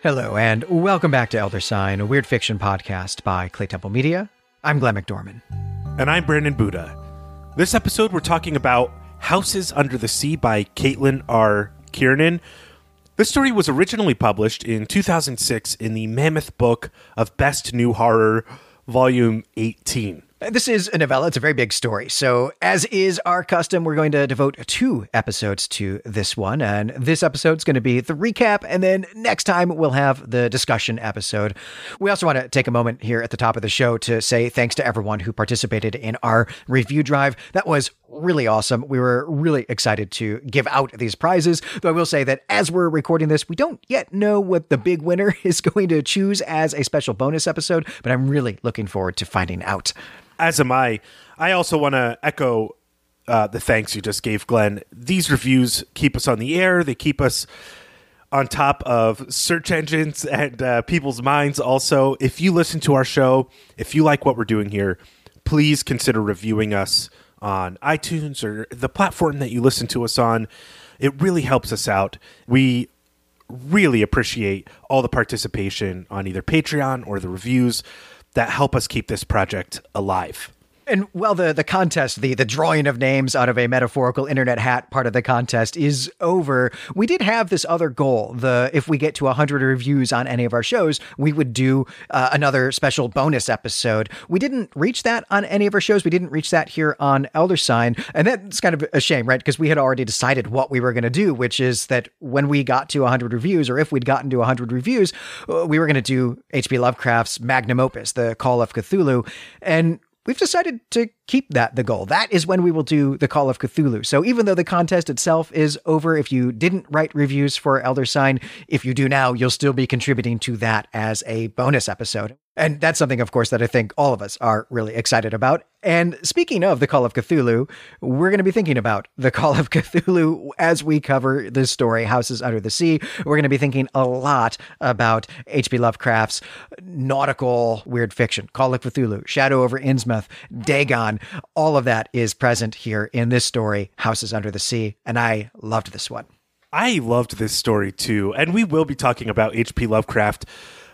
Hello, and welcome back to Elder Sign, a weird fiction podcast by Claytemple Media. I'm Glenn McDorman. And I'm Brandon Buddha. This episode, we're talking about Houses Under the Sea by Caitlin R. Kiernan. This story was originally published in 2006 in the Mammoth Book of Best New Horror, Volume 18. This is a novella. It's a very big story. So, as is our custom, we're going to devote two episodes to this one. And this episode is going to be the recap. And then next time, we'll have the discussion episode. We also want to take a moment here at the top of the show to say thanks to everyone who participated in our review drive. That was really awesome. We were really excited to give out these prizes. Though I will say that as we're recording this, we don't yet know what the big winner is going to choose as a special bonus episode, but I'm really looking forward to finding out. As am I. I also want to echo uh, the thanks you just gave, Glenn. These reviews keep us on the air, they keep us on top of search engines and uh, people's minds. Also, if you listen to our show, if you like what we're doing here, please consider reviewing us on iTunes or the platform that you listen to us on. It really helps us out. We really appreciate all the participation on either Patreon or the reviews that help us keep this project alive. And well, the, the contest, the, the drawing of names out of a metaphorical internet hat part of the contest is over, we did have this other goal. The if we get to 100 reviews on any of our shows, we would do uh, another special bonus episode. We didn't reach that on any of our shows. We didn't reach that here on Elder Sign. And that's kind of a shame, right? Because we had already decided what we were going to do, which is that when we got to 100 reviews, or if we'd gotten to 100 reviews, uh, we were going to do H.P. Lovecraft's magnum opus, The Call of Cthulhu. And we've decided to keep that the goal. That is when we will do the Call of Cthulhu. So even though the contest itself is over, if you didn't write reviews for Elder Sign, if you do now, you'll still be contributing to that as a bonus episode. And that's something, of course, that I think all of us are really excited about. And speaking of the Call of Cthulhu, we're going to be thinking about the Call of Cthulhu as we cover this story, Houses Under the Sea. We're going to be thinking a lot about H.P. Lovecraft's nautical weird fiction, Call of Cthulhu, Shadow over Innsmouth, Dagon. All of that is present here in this story, Houses Under the Sea. And I loved this one. I loved this story too. And we will be talking about H.P. Lovecraft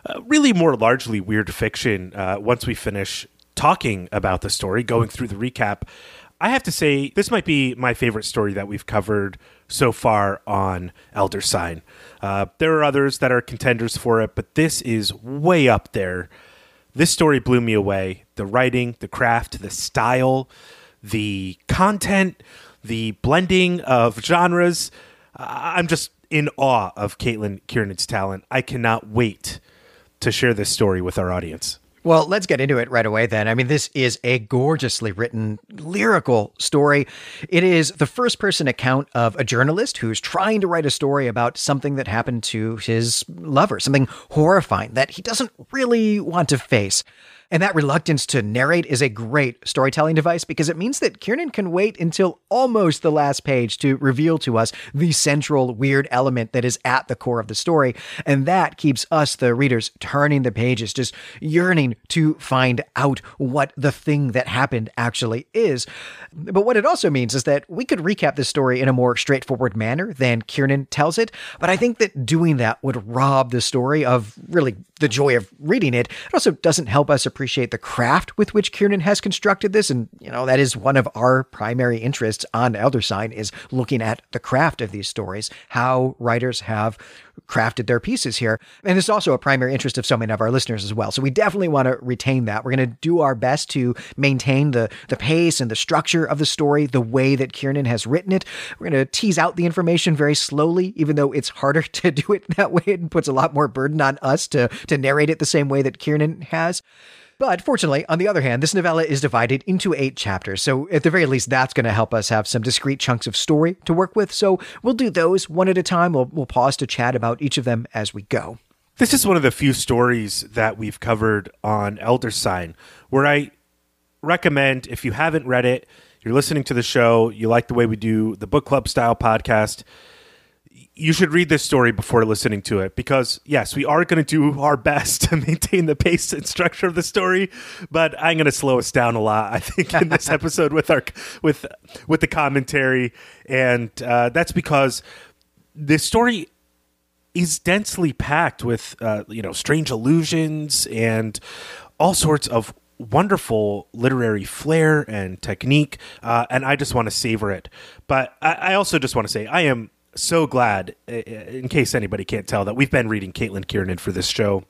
uh, really more largely weird fiction uh, once we finish talking about the story, going through the recap. I have to say, this might be my favorite story that we've covered so far on Elder Sign. Uh, there are others that are contenders for it, but this is way up there. This story blew me away. The writing, the craft, the style, the content, the blending of genres. I'm just in awe of Caitlin Kiernan's talent. I cannot wait to share this story with our audience. Well, let's get into it right away then. I mean, this is a gorgeously written, lyrical story. It is the first person account of a journalist who's trying to write a story about something that happened to his lover, something horrifying that he doesn't really want to face. And that reluctance to narrate is a great storytelling device because it means that Kiernan can wait until almost the last page to reveal to us the central weird element that is at the core of the story. And that keeps us, the readers, turning the pages, just yearning to find out what the thing that happened actually is. But what it also means is that we could recap this story in a more straightforward manner than Kiernan tells it. But I think that doing that would rob the story of really the joy of reading it. It also doesn't help us appreciate the craft with which Kiernan has constructed this. And, you know, that is one of our primary interests on Elder Sign is looking at the craft of these stories, how writers have crafted their pieces here. And it's also a primary interest of so many of our listeners as well. So we definitely want to retain that. We're going to do our best to maintain the, the pace and the structure of the story the way that Kiernan has written it. We're going to tease out the information very slowly, even though it's harder to do it that way. It puts a lot more burden on us to, to narrate it the same way that Kiernan has. But fortunately, on the other hand, this novella is divided into eight chapters, so at the very least, that's going to help us have some discrete chunks of story to work with. So we'll do those one at a time. We'll, we'll pause to chat about each of them as we go. This is one of the few stories that we've covered on Elder Sign where I recommend, if you haven't read it, you're listening to the show, you like the way we do the book club style podcast, you should read this story before listening to it because yes, we are going to do our best to maintain the pace and structure of the story, but I'm going to slow us down a lot. I think in this episode with our with with the commentary, and uh, that's because this story is densely packed with uh, you know strange illusions and all sorts of wonderful literary flair and technique, uh, and I just want to savor it. But I, I also just want to say I am so glad, in case anybody can't tell, that we've been reading Caitlin Kiernan for this show.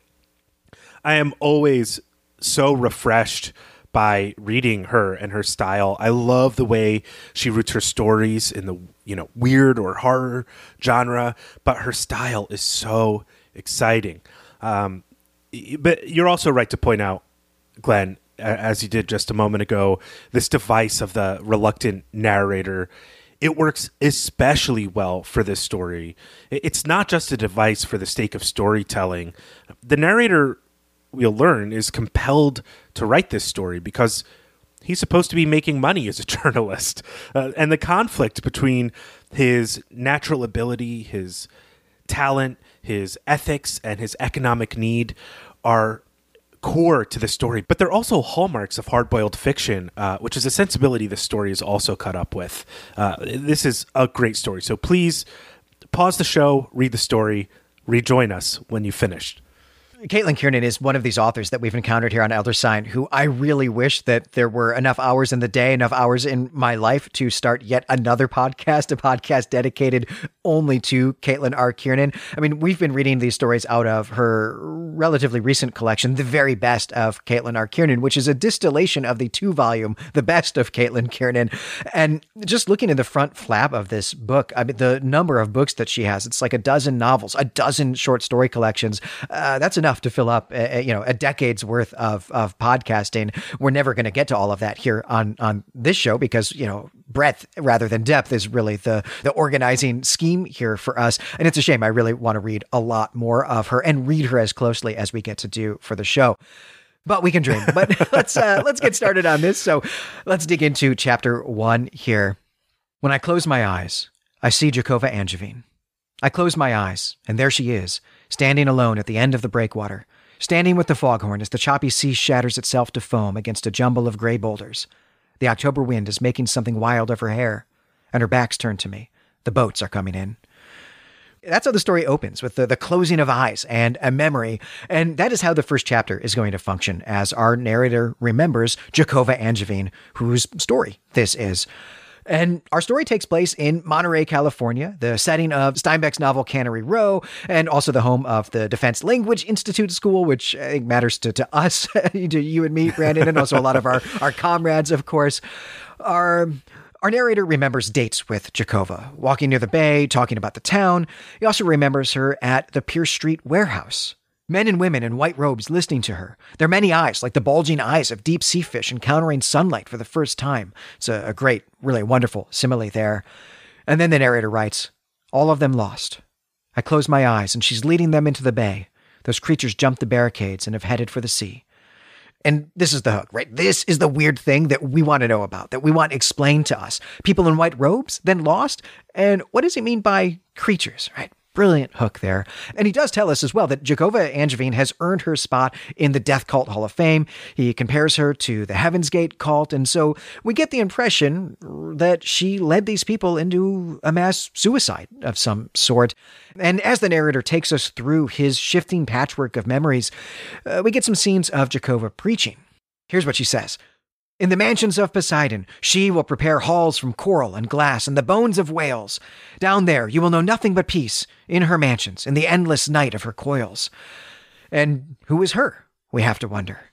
I am always so refreshed by reading her and her style. I love the way she roots her stories in the you know weird or horror genre, but her style is so exciting. Um, but you're also right to point out, Glenn, as you did just a moment ago, this device of the reluctant narrator. It works especially well for this story. It's not just a device for the sake of storytelling. The narrator we'll learn is compelled to write this story because he's supposed to be making money as a journalist. Uh, and the conflict between his natural ability, his talent, his ethics, and his economic need are core to the story, but they're also hallmarks of hard boiled fiction, uh, which is a sensibility the story is also cut up with. Uh, this is a great story. So please pause the show, read the story, rejoin us when you've finished. Caitlin Kiernan is one of these authors that we've encountered here on Elder Sign who I really wish that there were enough hours in the day, enough hours in my life to start yet another podcast, a podcast dedicated only to Caitlin R. Kiernan. I mean, we've been reading these stories out of her relatively recent collection, The Very Best of Caitlin R. Kiernan, which is a distillation of the two volume, The Best of Caitlin Kiernan. And just looking in the front flap of this book, I mean, the number of books that she has, it's like a dozen novels, a dozen short story collections. Uh, that's enough enough to fill up, a, you know, a decade's worth of of podcasting. We're never going to get to all of that here on on this show because you know breadth rather than depth is really the the organizing scheme here for us. And it's a shame. I really want to read a lot more of her and read her as closely as we get to do for the show but we can dream. But let's uh, let's get started on this. So let's dig into chapter one here. When I close my eyes, I see Jacova Angevine. I close my eyes, and there she is, standing alone at the end of the breakwater, standing with the foghorn as the choppy sea shatters itself to foam against a jumble of gray boulders. The October wind is making something wild of her hair, and her back's turned to me. The boats are coming in. That's how the story opens with the, the closing of eyes and a memory. And that is how the first chapter is going to function as our narrator remembers Jacova Angevine, whose story this is. And our story takes place in Monterey, California, the setting of Steinbeck's novel Cannery Row, and also the home of the Defense Language Institute School, which I think matters to, to us, to you and me, Brandon, and also a lot of our, our comrades, of course. Our our narrator remembers dates with Jacova, walking near the bay, talking about the town. He also remembers her at the Pierce Street warehouse. Men and women in white robes listening to her, their many eyes like the bulging eyes of deep sea fish encountering sunlight for the first time. It's a, a great, really wonderful simile there. And then the narrator writes, All of them lost. I close my eyes, and she's leading them into the bay. Those creatures jumped the barricades and have headed for the sea. And this is the hook, right? This is the weird thing that we want to know about, that we want explained to us. People in white robes, then lost? And what does it mean by creatures, right? Brilliant hook there. And he does tell us as well that Jacova Angevine has earned her spot in the Death Cult Hall of Fame. He compares her to the Heaven's Gate cult. And so we get the impression that she led these people into a mass suicide of some sort. And as the narrator takes us through his shifting patchwork of memories, uh, we get some scenes of Jacova preaching. Here's what she says. In the mansions of Poseidon, she will prepare halls from coral and glass and the bones of whales. Down there, you will know nothing but peace in her mansions, in the endless night of her coils. And who is her? We have to wonder.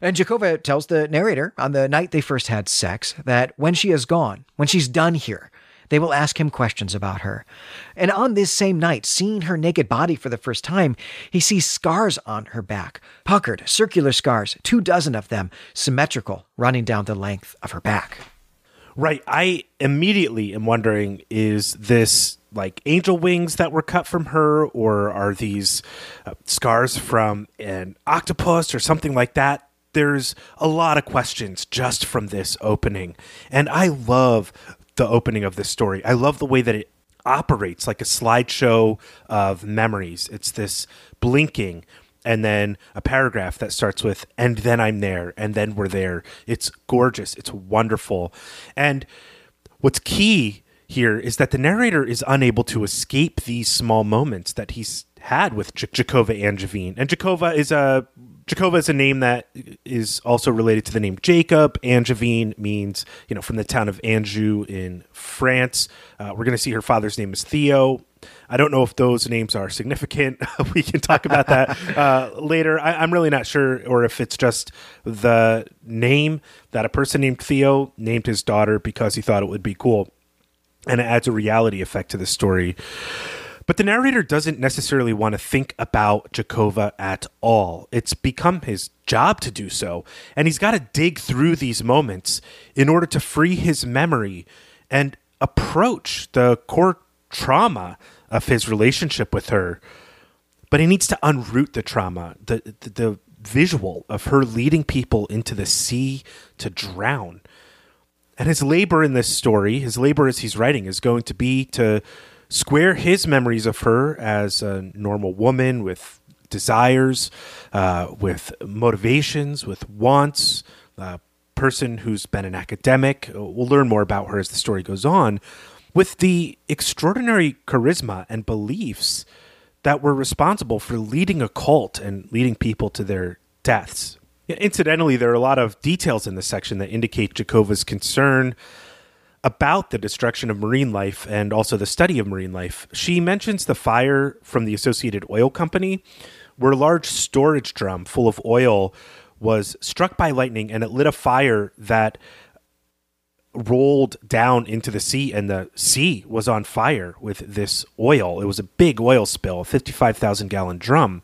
And Jacova tells the narrator on the night they first had sex that when she is gone, when she's done here, they will ask him questions about her. And on this same night, seeing her naked body for the first time, he sees scars on her back, puckered, circular scars, two dozen of them, symmetrical, running down the length of her back. Right. I immediately am wondering is this like angel wings that were cut from her, or are these uh, scars from an octopus or something like that? There's a lot of questions just from this opening. And I love the opening of this story. I love the way that it operates like a slideshow of memories. It's this blinking and then a paragraph that starts with and then I'm there and then we're there. It's gorgeous. It's wonderful. And what's key here is that the narrator is unable to escape these small moments that he's had with J- Jacova Angevine. And Jacova is a Jacova is a name that is also related to the name Jacob. Angevine means, you know, from the town of Anjou in France. Uh, we're going to see her father's name is Theo. I don't know if those names are significant. we can talk about that uh, later. I, am really not sure, or if it's just the name that a person named Theo named his daughter because he thought it would be cool. And it adds a reality effect to the story. But the narrator doesn't necessarily want to think about Jacova at all. It's become his job to do so. And he's got to dig through these moments in order to free his memory and approach the core trauma of his relationship with her. But he needs to unroot the trauma, the, the, the visual of her leading people into the sea to drown. And his labor in this story, his labor as he's writing, is going to be to square his memories of her as a normal woman with desires, uh, with motivations, with wants, a person who's been an academic. We'll learn more about her as the story goes on, with the extraordinary charisma and beliefs that were responsible for leading a cult and leading people to their deaths. Incidentally, there are a lot of details in this section that indicate Jacova's concern about the destruction of marine life and also the study of marine life. She mentions the fire from the Associated Oil Company, where a large storage drum full of oil was struck by lightning and it lit a fire that rolled down into the sea and the sea was on fire with this oil. It was a big oil spill, a 55,000 gallon drum.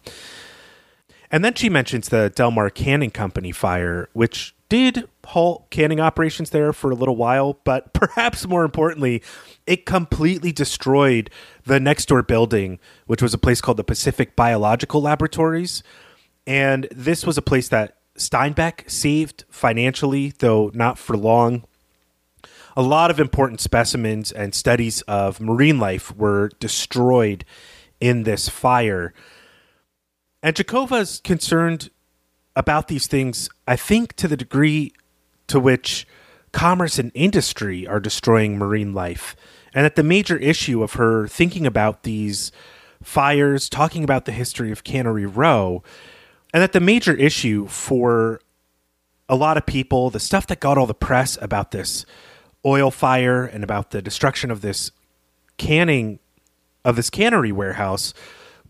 And then she mentions the Delmar Canning Company fire, which did halt canning operations there for a little while, but perhaps more importantly, it completely destroyed the next door building, which was a place called the Pacific Biological Laboratories. And this was a place that Steinbeck saved financially, though not for long. A lot of important specimens and studies of marine life were destroyed in this fire. And Jacova's concerned about these things, I think, to the degree to which commerce and industry are destroying marine life. And that the major issue of her thinking about these fires, talking about the history of Cannery Row, and that the major issue for a lot of people, the stuff that got all the press about this oil fire and about the destruction of this canning of this cannery warehouse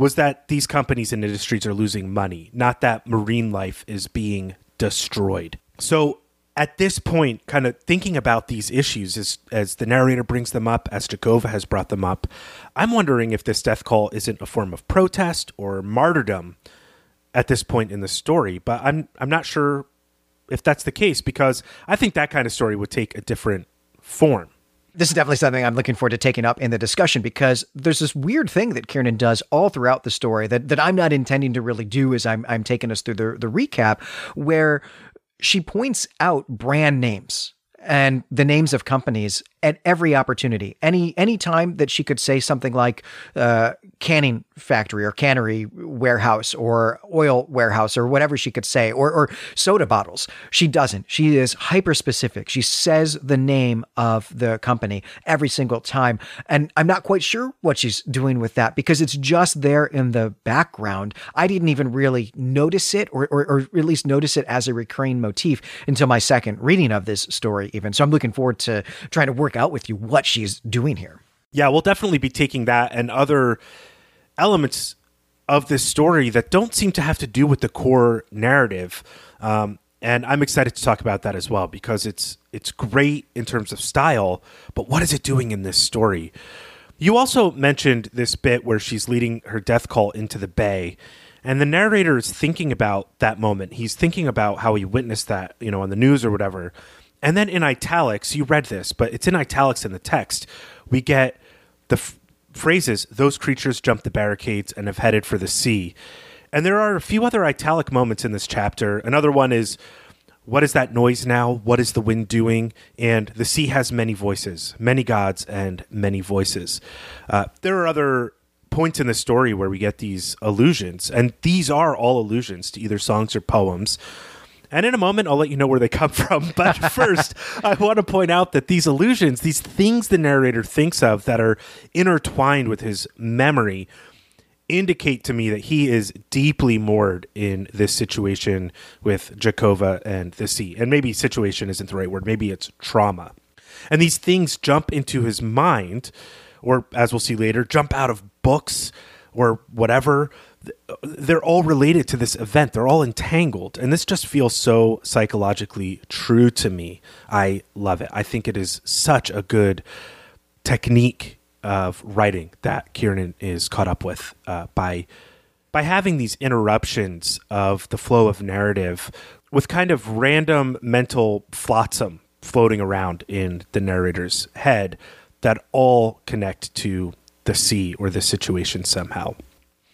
was that these companies and industries are losing money, not that marine life is being destroyed. So at this point, kind of thinking about these issues as as the narrator brings them up, as Jacova has brought them up, I'm wondering if this death call isn't a form of protest or martyrdom at this point in the story. But I'm I'm not sure if that's the case because I think that kind of story would take a different form this is definitely something I'm looking forward to taking up in the discussion because there's this weird thing that Kiernan does all throughout the story that, that I'm not intending to really do as I'm, I'm taking us through the, the recap, where she points out brand names and the names of companies at every opportunity. Any any time that she could say something like uh, canning factory or cannery warehouse or oil warehouse or whatever she could say, or, or soda bottles. She doesn't. She is hyper specific. She says the name of the company every single time. And I'm not quite sure what she's doing with that because it's just there in the background. I didn't even really notice it or, or, or at least notice it as a recurring motif until my second reading of this story, even. So I'm looking forward to trying to work out with you what she's doing here. Yeah, we'll definitely be taking that and other elements of this story that don't seem to have to do with the core narrative. Um, and I'm excited to talk about that as well because it's it's great in terms of style, but what is it doing in this story? You also mentioned this bit where she's leading her death call into the bay, and the narrator is thinking about that moment. He's thinking about how he witnessed that, you know, on the news or whatever. And then in italics, you read this, but it's in italics in the text. We get the f- phrases, those creatures jumped the barricades and have headed for the sea. And there are a few other italic moments in this chapter. Another one is, what is that noise now? What is the wind doing? And the sea has many voices, many gods, and many voices. Uh, there are other points in the story where we get these allusions, and these are all allusions to either songs or poems. And in a moment, I'll let you know where they come from. But first, I want to point out that these illusions, these things the narrator thinks of that are intertwined with his memory, indicate to me that he is deeply moored in this situation with Jacova and the sea. And maybe situation isn't the right word, maybe it's trauma. And these things jump into his mind, or as we'll see later, jump out of books or whatever they're all related to this event. They're all entangled. And this just feels so psychologically true to me. I love it. I think it is such a good technique of writing that Kiernan is caught up with uh, by by having these interruptions of the flow of narrative with kind of random mental flotsam floating around in the narrator's head that all connect to the sea or the situation somehow.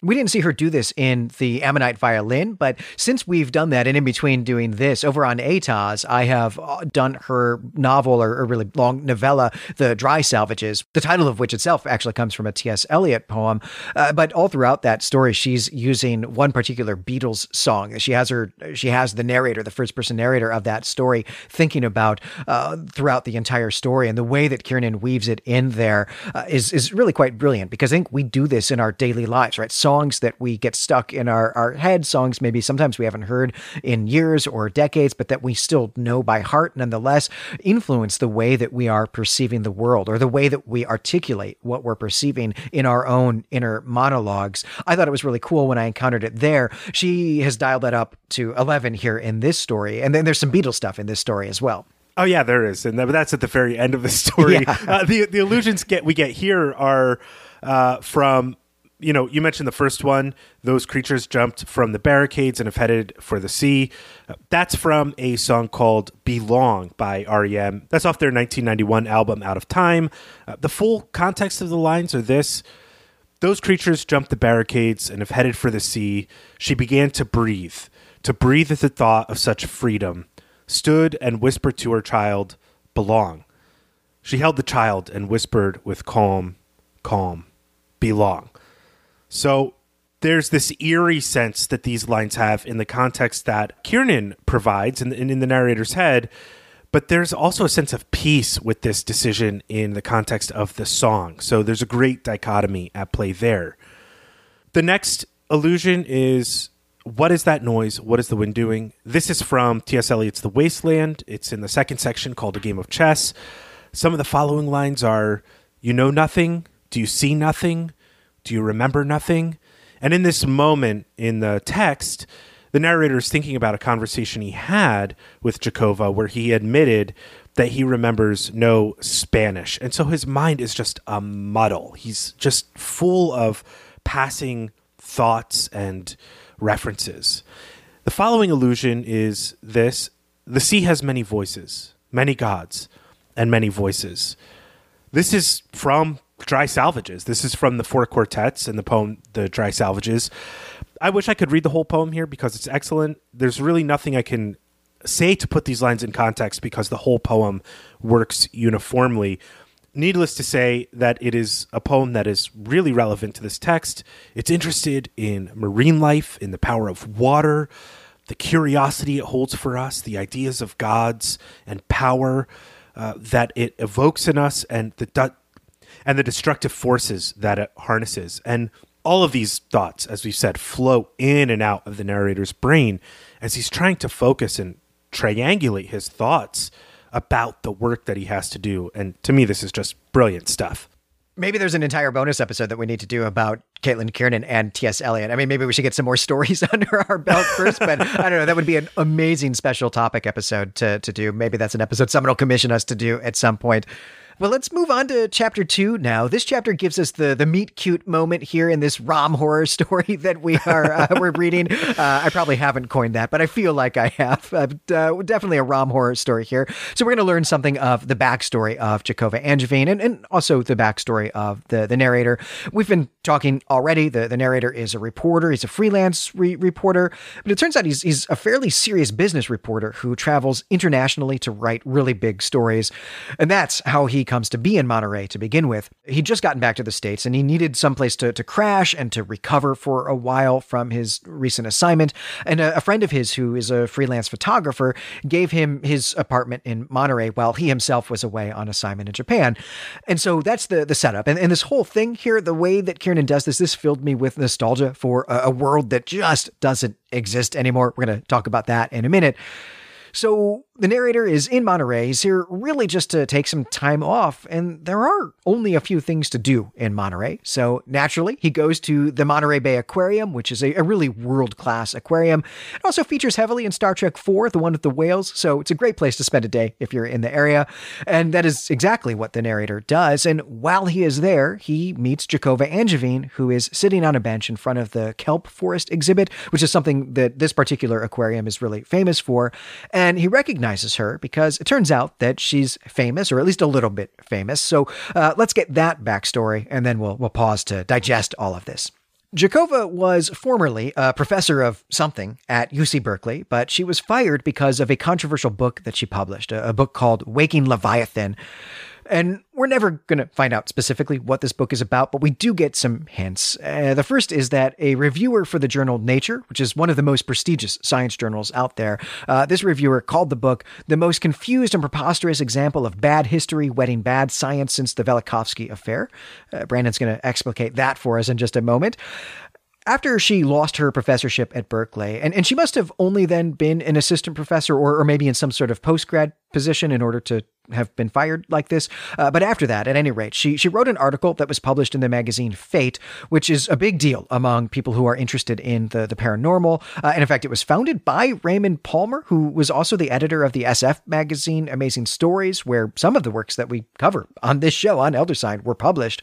We didn't see her do this in the Ammonite violin, but since we've done that, and in between doing this over on Atoz, I have uh, done her novel or, or, really long novella, The Dry Salvages, the title of which itself actually comes from a T.S. Eliot poem. Uh, but all throughout that story, she's using one particular Beatles song. She has her, she has the narrator, the first person narrator of that story, thinking about uh, throughout the entire story, and the way that Kiernan weaves it in there uh, is is really quite brilliant because I think we do this in our daily lives, right? Songs that we get stuck in our, our head, songs maybe sometimes we haven't heard in years or decades, but that we still know by heart nonetheless, influence the way that we are perceiving the world or the way that we articulate what we're perceiving in our own inner monologues. I thought it was really cool when I encountered it there. She has dialed that up to 11 here in this story. And then there's some Beatles stuff in this story as well. Oh yeah, there is, and that's at the very end of the story. Yeah. Uh, the the illusions get we get here are uh, from you know, you mentioned the first one. Those creatures jumped from the barricades and have headed for the sea. Uh, that's from a song called Belong by REM. That's off their 1991 album Out of Time. Uh, the full context of the lines are this Those creatures jumped the barricades and have headed for the sea. She began to breathe, to breathe at the thought of such freedom, stood and whispered to her child, Belong. She held the child and whispered with calm, calm, belong. So there's this eerie sense that these lines have in the context that Kiernan provides and in, in, the narrator's head. But there's also a sense of peace with this decision in the context of the song. So there's a great dichotomy at play there. The next illusion is what is that noise? What is the wind doing? This is from T.S. Eliot's The Wasteland. It's in the second section called A Game of Chess. Some of the following lines are You know nothing? Do you see nothing? Do you remember nothing? And in this moment in the text, the narrator is thinking about a conversation he had with Jacova where he admitted that he remembers no Spanish. And so his mind is just a muddle. He's just full of passing thoughts and references. The following illusion is this the sea has many voices, many gods, and many voices. This is from Dry Salvages. This is from the four quartets and the poem The Dry Salvages. I wish I could read the whole poem here because it's excellent. There's really nothing I can say to put these lines in context because the whole poem works uniformly. Needless to say that it is a poem that is really relevant to this text. It's interested in marine life, in the power of water, the curiosity it holds for us, the ideas of gods and power uh, that it evokes in us, and the and the destructive forces that it harnesses. And all of these thoughts, as we've said, flow in and out of the narrator's brain as he's trying to focus and triangulate his thoughts about the work that he has to do. And to me, this is just brilliant stuff. Maybe there's an entire bonus episode that we need to do about Caitlin Kiernan and T.S. Eliot. I mean, maybe we should get some more stories under our belt first, but I don't know. That would be an amazing special topic episode to, to do. Maybe that's an episode someone will commission us to do at some point. Well, let's move on to chapter two now. This chapter gives us the the meet cute moment here in this rom horror story that we are uh, we're reading. Uh, I probably haven't coined that, but I feel like I have. Uh, definitely a rom horror story here. So we're going to learn something of the backstory of Jacova Angevine and, and also the backstory of the the narrator. We've been talking already. The, the narrator is a reporter. He's a freelance re- reporter, but it turns out he's, he's a fairly serious business reporter who travels internationally to write really big stories. And that's how he comes to be in Monterey to begin with. He'd just gotten back to the States and he needed someplace to, to crash and to recover for a while from his recent assignment. And a, a friend of his, who is a freelance photographer, gave him his apartment in Monterey while he himself was away on assignment in Japan. And so that's the, the setup. And, and this whole thing here, the way that Kiernan does this, this filled me with nostalgia for a, a world that just doesn't exist anymore. We're going to talk about that in a minute. So the narrator is in Monterey. He's here really just to take some time off, and there are only a few things to do in Monterey. So naturally, he goes to the Monterey Bay Aquarium, which is a, a really world class aquarium. It also features heavily in Star Trek IV, the one with the whales, so it's a great place to spend a day if you're in the area. And that is exactly what the narrator does. And while he is there, he meets Jacova Angevine, who is sitting on a bench in front of the kelp forest exhibit, which is something that this particular aquarium is really famous for. And he recognizes recognizes her because it turns out that she's famous, or at least a little bit famous. So uh, let's get that backstory, and then we'll we'll pause to digest all of this. Jacova was formerly a professor of something at UC Berkeley, but she was fired because of a controversial book that she published, a, a book called Waking Leviathan. And we're never going to find out specifically what this book is about, but we do get some hints. Uh, the first is that a reviewer for the journal Nature, which is one of the most prestigious science journals out there, uh, this reviewer called the book the most confused and preposterous example of bad history wedding bad science since the Velikovsky affair. Uh, Brandon's going to explicate that for us in just a moment after she lost her professorship at Berkeley, and, and she must have only then been an assistant professor or, or maybe in some sort of postgrad position in order to have been fired like this. Uh, but after that, at any rate, she she wrote an article that was published in the magazine Fate, which is a big deal among people who are interested in the the paranormal. Uh, and in fact, it was founded by Raymond Palmer, who was also the editor of the SF magazine Amazing Stories, where some of the works that we cover on this show on Elder Sign were published.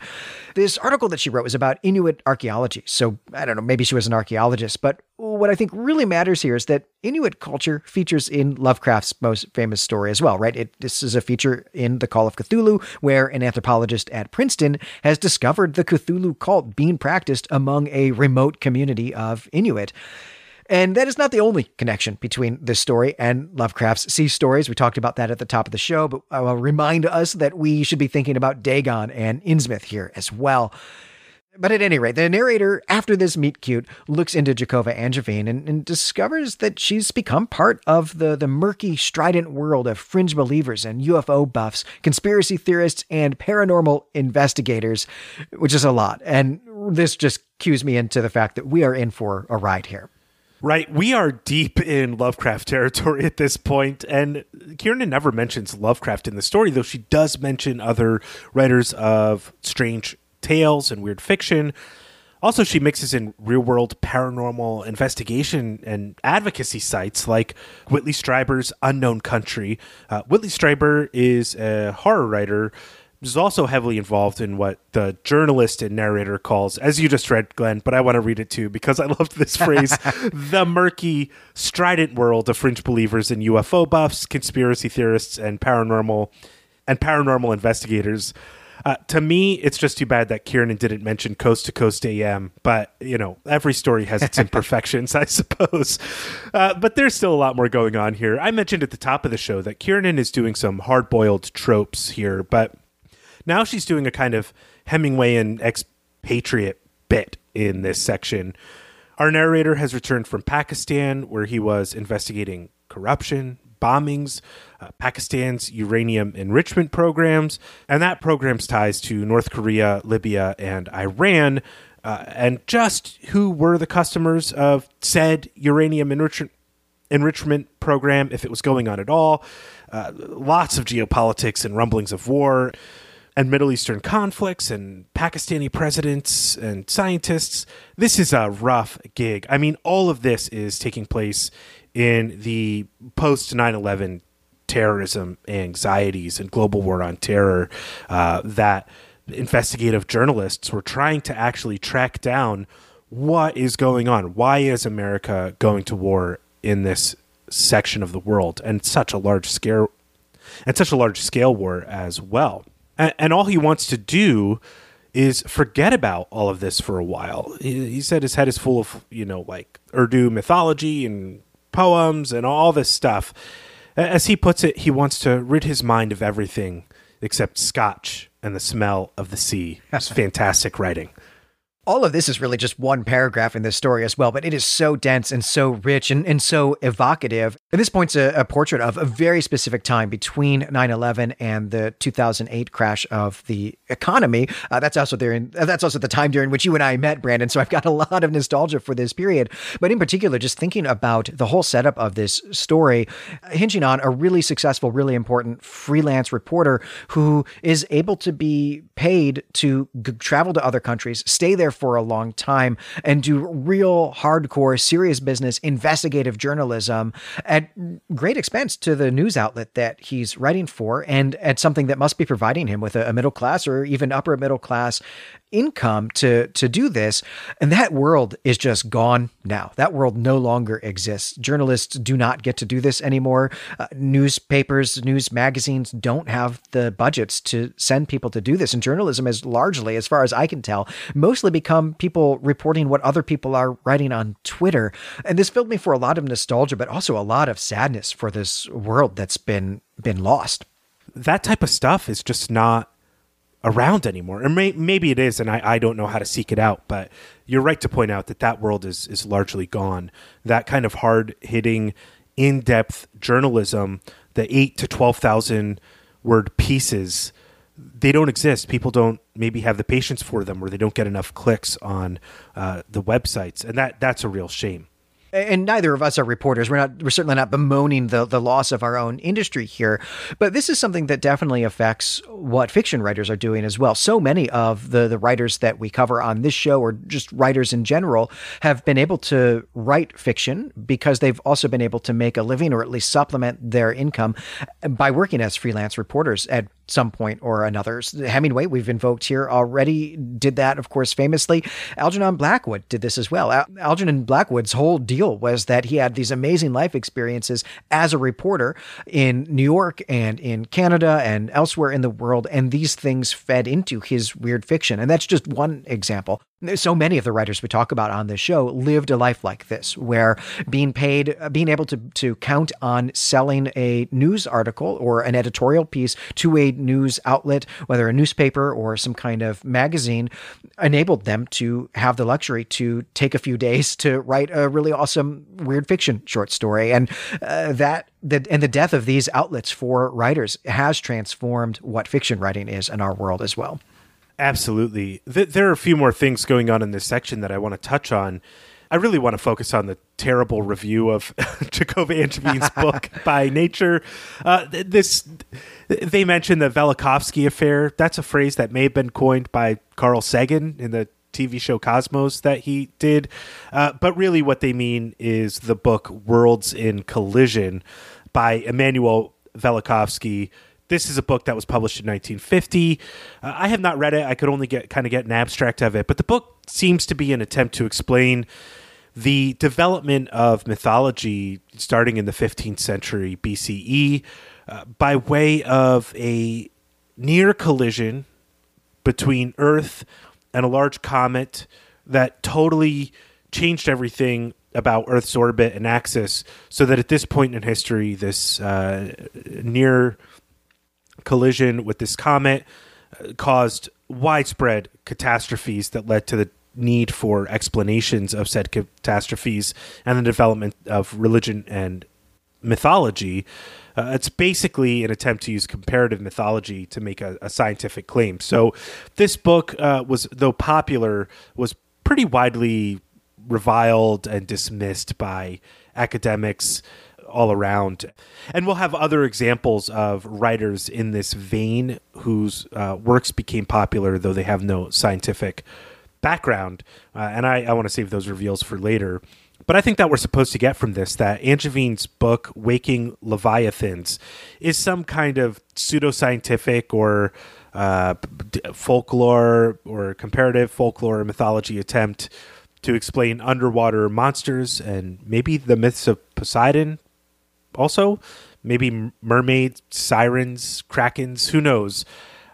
This article that she wrote was about Inuit archaeology. So I don't know, maybe she was an archaeologist, but what I think really matters here is that Inuit culture features in Lovecraft's most famous story as well, right? It, this is a feature in The Call of Cthulhu, where an anthropologist at Princeton has discovered the Cthulhu cult being practiced among a remote community of Inuit. And that is not the only connection between this story and Lovecraft's sea stories. We talked about that at the top of the show, but I will remind us that we should be thinking about Dagon and Innsmouth here as well. But at any rate, the narrator, after this meet cute, looks into Jacova Angevine and, and, discovers that she's become part of the, the murky, strident world of fringe believers and UFO buffs, conspiracy theorists, and paranormal investigators, which is a lot. And this just cues me into the fact that we are in for a ride here. Right. We are deep in Lovecraft territory at this point, and Kiernan never mentions Lovecraft in the story, though she does mention other writers of strange tales and weird fiction. Also, she mixes in real world paranormal investigation and advocacy sites like Whitley Strieber's Unknown Country. Uh, Whitley Strieber is a horror writer is also heavily involved in what the journalist and narrator calls, as you just read, Glenn, but I want to read it too because I loved this phrase the murky, strident world of fringe believers in UFO buffs, conspiracy theorists, and paranormal and paranormal investigators. Uh, to me, it's just too bad that Kiernan didn't mention Coast to Coast AM, but you know, every story has its imperfections, I suppose. Uh, but there's still a lot more going on here. I mentioned at the top of the show that Kiernan is doing some hard boiled tropes here, but now she's doing a kind of Hemingway Hemingwayan expatriate bit in this section. Our narrator has returned from Pakistan, where he was investigating corruption, bombings, uh, Pakistan's uranium enrichment programs, and that program's ties to North Korea, Libya, and Iran. Uh, and just who were the customers of said uranium enrichment enrichment program, if it was going on at all. Uh, lots of geopolitics and rumblings of war and Middle Eastern conflicts and Pakistani presidents and scientists. This is a rough gig. I mean, all of this is taking place in the post 9 11 terrorism anxieties and global war on terror uh, that investigative journalists were trying to actually track down what is going on. Why is America going to war in this section of the world and such a large scale and such a large scale war as well? And, and all he wants to do is forget about all of this for a while. He, he said his head is full of, you know, like Urdu mythology and poems and all this stuff. As he puts it, he wants to rid his mind of everything except scotch and the smell of the sea. That's fantastic writing all of this is really just one paragraph in this story as well, but it is so dense and so rich and, and so evocative. And this points a, a portrait of a very specific time between 9 11 and the 2008 crash of the economy. Uh, that's also during, that's also the time during which you and I met, Brandon. So I've got a lot of nostalgia for this period. But in particular, just thinking about the whole setup of this story, hinging on a really successful, really important freelance reporter who is able to be paid to g- travel to other countries, stay there for a long time and do real hardcore, serious business, investigative journalism at great expense to the news outlet that he's writing for and at something that must be providing him with a, middle class or even upper middle class income to to do this and that world is just gone now. That world no longer exists. Journalists do not get to do this anymore. Uh, newspapers news magazines don't have the budgets to send people to do this and journalism is largely as far as i can tell mostly become people reporting what other people are writing on twitter. And this filled me for a lot of nostalgia but also a lot of sadness for this world that's been been lost. That type of stuff is just not around anymore. Or may, maybe it is, and I, I don't know how to seek it out. But you're right to point out that that world is is largely gone. That kind of hard hitting, in depth journalism, the eight to twelve thousand word pieces, they don't exist. People don't maybe have the patience for them, or they don't get enough clicks on uh, the websites, and that that's a real shame and neither of us are reporters. We're not. We're certainly not bemoaning the the loss of our own industry here. But this is something that definitely affects what fiction writers are doing as well. So many of the the writers that we cover on this show, or just writers in general, have been able to write fiction because they've also been able to make a living, or at least supplement their income by working as freelance reporters at some point or another. Hemingway, we've invoked here already, did that, of course, famously. Algernon Blackwood did this as well. Al- Algernon Blackwood's whole deal was that he had these amazing life experiences as a reporter in New York and in Canada and elsewhere in the world, and these things fed into his weird fiction. And that's just one example so many of the writers we talk about on this show lived a life like this, where being paid, being able to, to count on selling a news article or an editorial piece to a news outlet, whether a newspaper or some kind of magazine, enabled them to have the luxury to take a few days to write a really awesome weird fiction short story. And uh, that the, and the death of these outlets for writers has transformed what fiction writing is in our world as well. Absolutely. Th- there are a few more things going on in this section that I want to touch on. I really want to focus on the terrible review of Jacob Angevine's book by Nature. Uh, this they mentioned the Velikovsky affair. That's a phrase that may have been coined by Carl Sagan in the TV show Cosmos that he did. Uh, but really, what they mean is the book Worlds in Collision by Immanuel Velikovsky this is a book that was published in 1950. Uh, I have not read it. I could only get kind of get an abstract of it, but the book seems to be an attempt to explain the development of mythology starting in the 15th century BCE uh, by way of a near collision between Earth and a large comet that totally changed everything about Earth's orbit and axis, so that at this point in history, this uh, near collision with this comet uh, caused widespread catastrophes that led to the need for explanations of said catastrophes and the development of religion and mythology. Uh, it's basically an attempt to use comparative mythology to make a, a scientific claim. So, this book uh, was, though popular, was pretty widely reviled and dismissed by academics all around. And we'll have other examples of writers in this vein whose uh, works became popular, though they have no scientific background. Uh, and I, I want to save those reveals for later. But I think that we're supposed to get from this that Angevine's book, Waking Leviathans, is some kind of pseudoscientific or uh, folklore or comparative folklore mythology attempt to explain underwater monsters and maybe the myths of Poseidon, also maybe mermaids, sirens, krakens, who knows.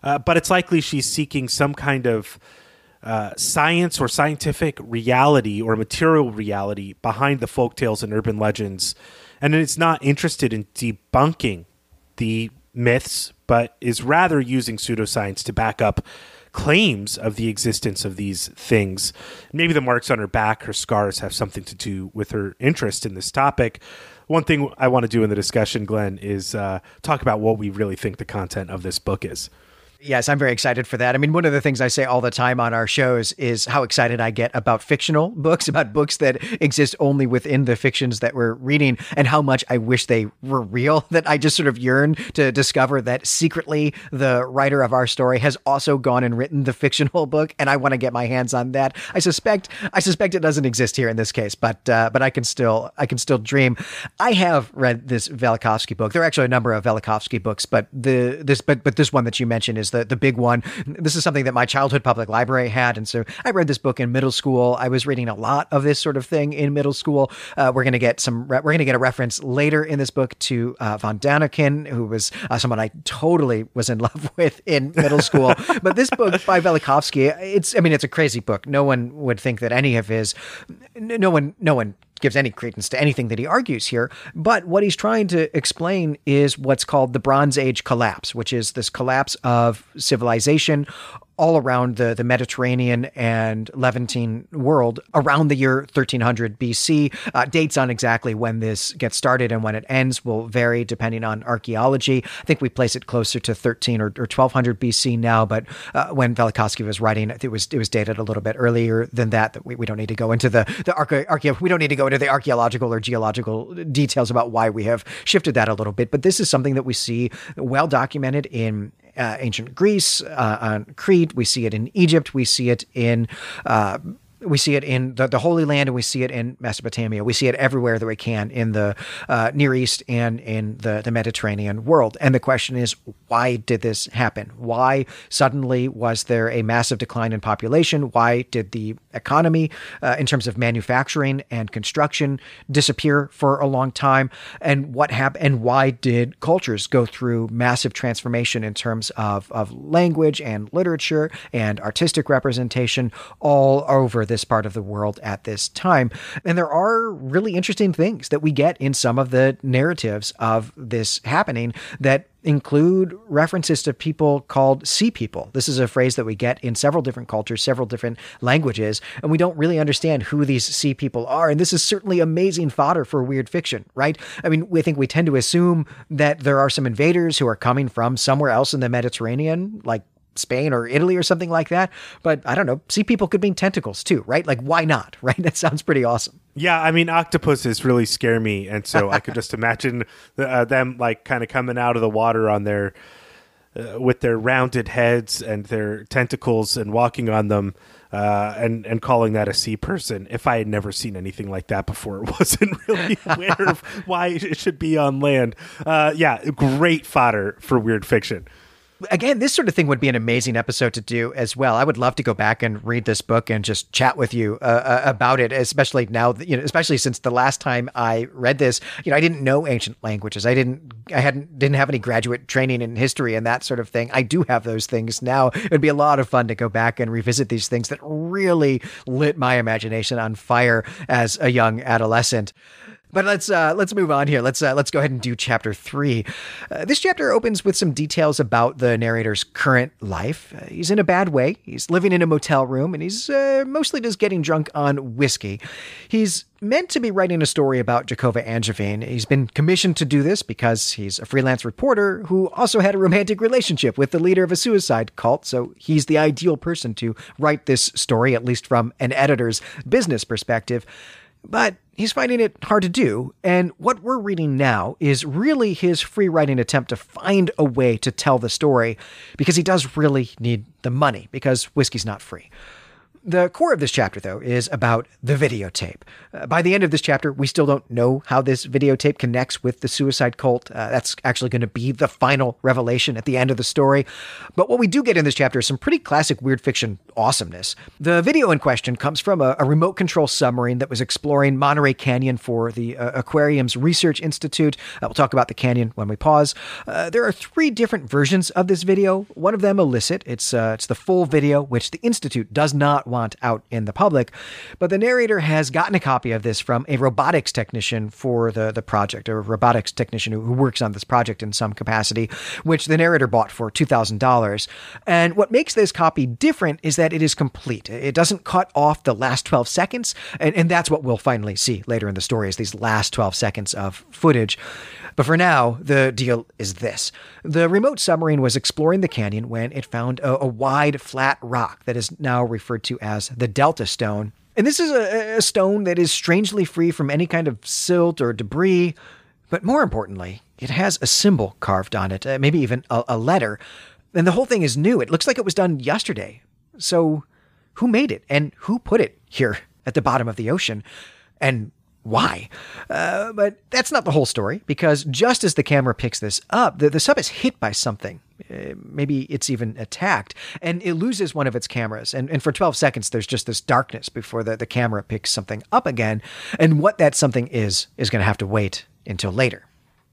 uh, but it's likely she's seeking some kind of uh, science or scientific reality or material reality behind the folk tales and urban legends, and it's not interested in debunking the myths, but is rather using pseudoscience to back up claims of the existence of these things. Maybe the marks on her back, her scars, have something to do with her interest in this topic. One thing I want to do in the discussion, Glenn, is uh, talk about what we really think the content of this book is. Yes, I'm very excited for that. I mean, one of the things I say all the time on our shows is how excited I get about fictional books, about books that exist only within the fictions that we're reading, and how much I wish they were real. That I just sort of yearn to discover that secretly the writer of our story has also gone and written the fictional book, and I want to get my hands on that. I suspect I suspect it doesn't exist here in this case, but uh, but I can still I can still dream. I have read this Velikovsky book. There are actually a number of Velikovsky books, but the this but but this one that you mentioned is the the big one. This is something that my childhood public library had, and so I read this book in middle school. I was reading a lot of this sort of thing in middle school. Uh, we're to get some. Re- we're to get a reference later in this book to uh, von Daniken, who was uh, someone I totally was in love with in middle school. but this book by Velikovsky, it's. I mean, it's a crazy book. No one would think that any of his. No one. No one gives any credence to anything that he argues here. But what he's trying to explain is what's called the Bronze Age collapse, which is this collapse of civilization all around the, the Mediterranean and Levantine world around the year 1300 BC. Uh, dates on exactly when this gets started and when it ends will vary depending on archaeology. I think we place it closer to 13 or, or 1200 BC now, but uh, when Velikovsky was writing, it was it was dated a little bit earlier than that. That we, we don't need to go into the the archae, we don't need to go into the archaeological or geological details about why we have shifted that a little bit. But this is something that we see well documented in ancient Greece, uh, on Crete. We see it in Egypt. We see it in uh, we see it in the, the Holy Land and we see it in Mesopotamia. We see it everywhere that we can in the uh, Near East and in the, the Mediterranean world. And the question is, why did this happen? Why suddenly was there a massive decline in population? Why did the economy, uh, in terms of manufacturing and construction, disappear for a long time? And what happened? And why did cultures go through massive transformation in terms of, of language and literature and artistic representation all over this part of the world at this time. And there are really interesting things that we get in some of the narratives of this happening that include references to people called sea people. This is a phrase that we get in several different cultures, several different languages, and we don't really understand who these sea people are. And this is certainly amazing fodder for weird fiction, right? I mean, we think we tend to assume that there are some invaders who are coming from somewhere else in the Mediterranean, like Spain or Italy or something like that. But I don't know. Sea people could mean tentacles too, right? Like, why not? Right? That sounds pretty awesome. Yeah, I mean, octopuses really scare me, and so I could just imagine uh, them like kind of coming out of the water on their uh, with their rounded heads and their tentacles and walking on them. Uh, and and calling that a sea person. If I had never seen anything like that before, it wasn't really aware of why it should be on land. Uh, yeah, great fodder for weird fiction again, this sort of thing would be an amazing episode to do as well. I would love to go back and read this book and just chat with you uh, uh about it, especially now, you know, especially since the last time I read this, you know, I didn't know ancient languages. I didn't, I hadn't, didn't have any graduate training in history and that sort of thing. I do have those things now. It would be a lot of fun to go back and revisit these things that really lit my imagination on fire as a young adolescent. But let's uh, let's move on here. Let's uh, let's go ahead and do chapter three. Uh, this chapter opens with some details about the narrator's current life. Uh, he's in a bad way. He's living in a motel room, and he's uh, mostly just getting drunk on whiskey. He's meant to be writing a story about Jacova Angevine. He's been commissioned to do this because he's a freelance reporter who also had a romantic relationship with the leader of a suicide cult. So he's the ideal person to write this story, at least from an editor's business perspective. But he's finding it hard to do, and what we're reading now is really his free writing attempt to find a way to tell the story because he does really need the money because whiskey's not free. The core of this chapter, though, is about the videotape. Uh, by the end of this chapter, we still don't know how this videotape connects with the suicide cult. Uh, that's actually going to be the final revelation at the end of the story. But what we do get in this chapter is some pretty classic weird fiction awesomeness. The video in question comes from a, a remote control submarine that was exploring Monterey Canyon for the uh, Aquariums Research Institute. Uh, we'll talk about the canyon when we pause. Uh, there are three different versions of this video. One of them illicit. It's uh, it's the full video, which the institute does not want out in the public. But the narrator has gotten a copy of this from a robotics technician for the the project, a robotics technician who, works on this project in some capacity, which the narrator bought for two thousand dollars. And what makes this copy different is that it is complete. It doesn't cut off the last twelve seconds, and, and that's what we'll finally see later in the story is these last twelve seconds of footage. But for now, the deal is this. The remote submarine was exploring the canyon when it found a, a wide, flat rock that is now referred to as the Delta Stone. And this is a, a stone that is strangely free from any kind of silt or debris. But more importantly, it has a symbol carved on it, uh, maybe even a, a letter. And the whole thing is new. It looks like it was done yesterday. So, who made it and who put it here at the bottom of the ocean? And why. Uh, but that's not the whole story, because just as the camera picks this up, the, the sub is hit by something. Uh, maybe it's even attacked, and it loses one of its cameras. And, and for 12 seconds, there's just this darkness before the, the camera picks something up again. And what that something is, is going to have to wait until later.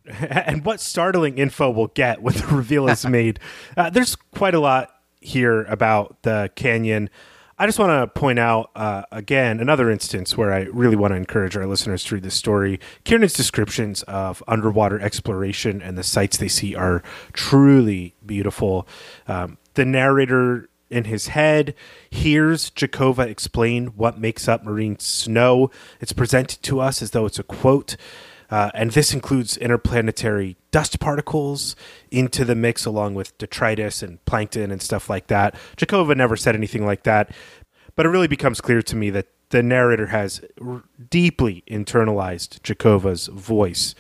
And what startling info we'll get when the reveal is made. Uh, there's quite a lot here about the canyon. I just want to point out uh, again another instance where I really want to encourage our listeners to read this story. Kiernan's descriptions of underwater exploration and the sights they see are truly beautiful. Um, the narrator in his head hears Jacova explain what makes up marine snow. It's presented to us as though it's a quote. Uh, and this includes interplanetary dust particles into the mix, along with detritus and plankton and stuff like that. Jacova never said anything like that, but it really becomes clear to me that the narrator has r- deeply internalized Jacova's voice.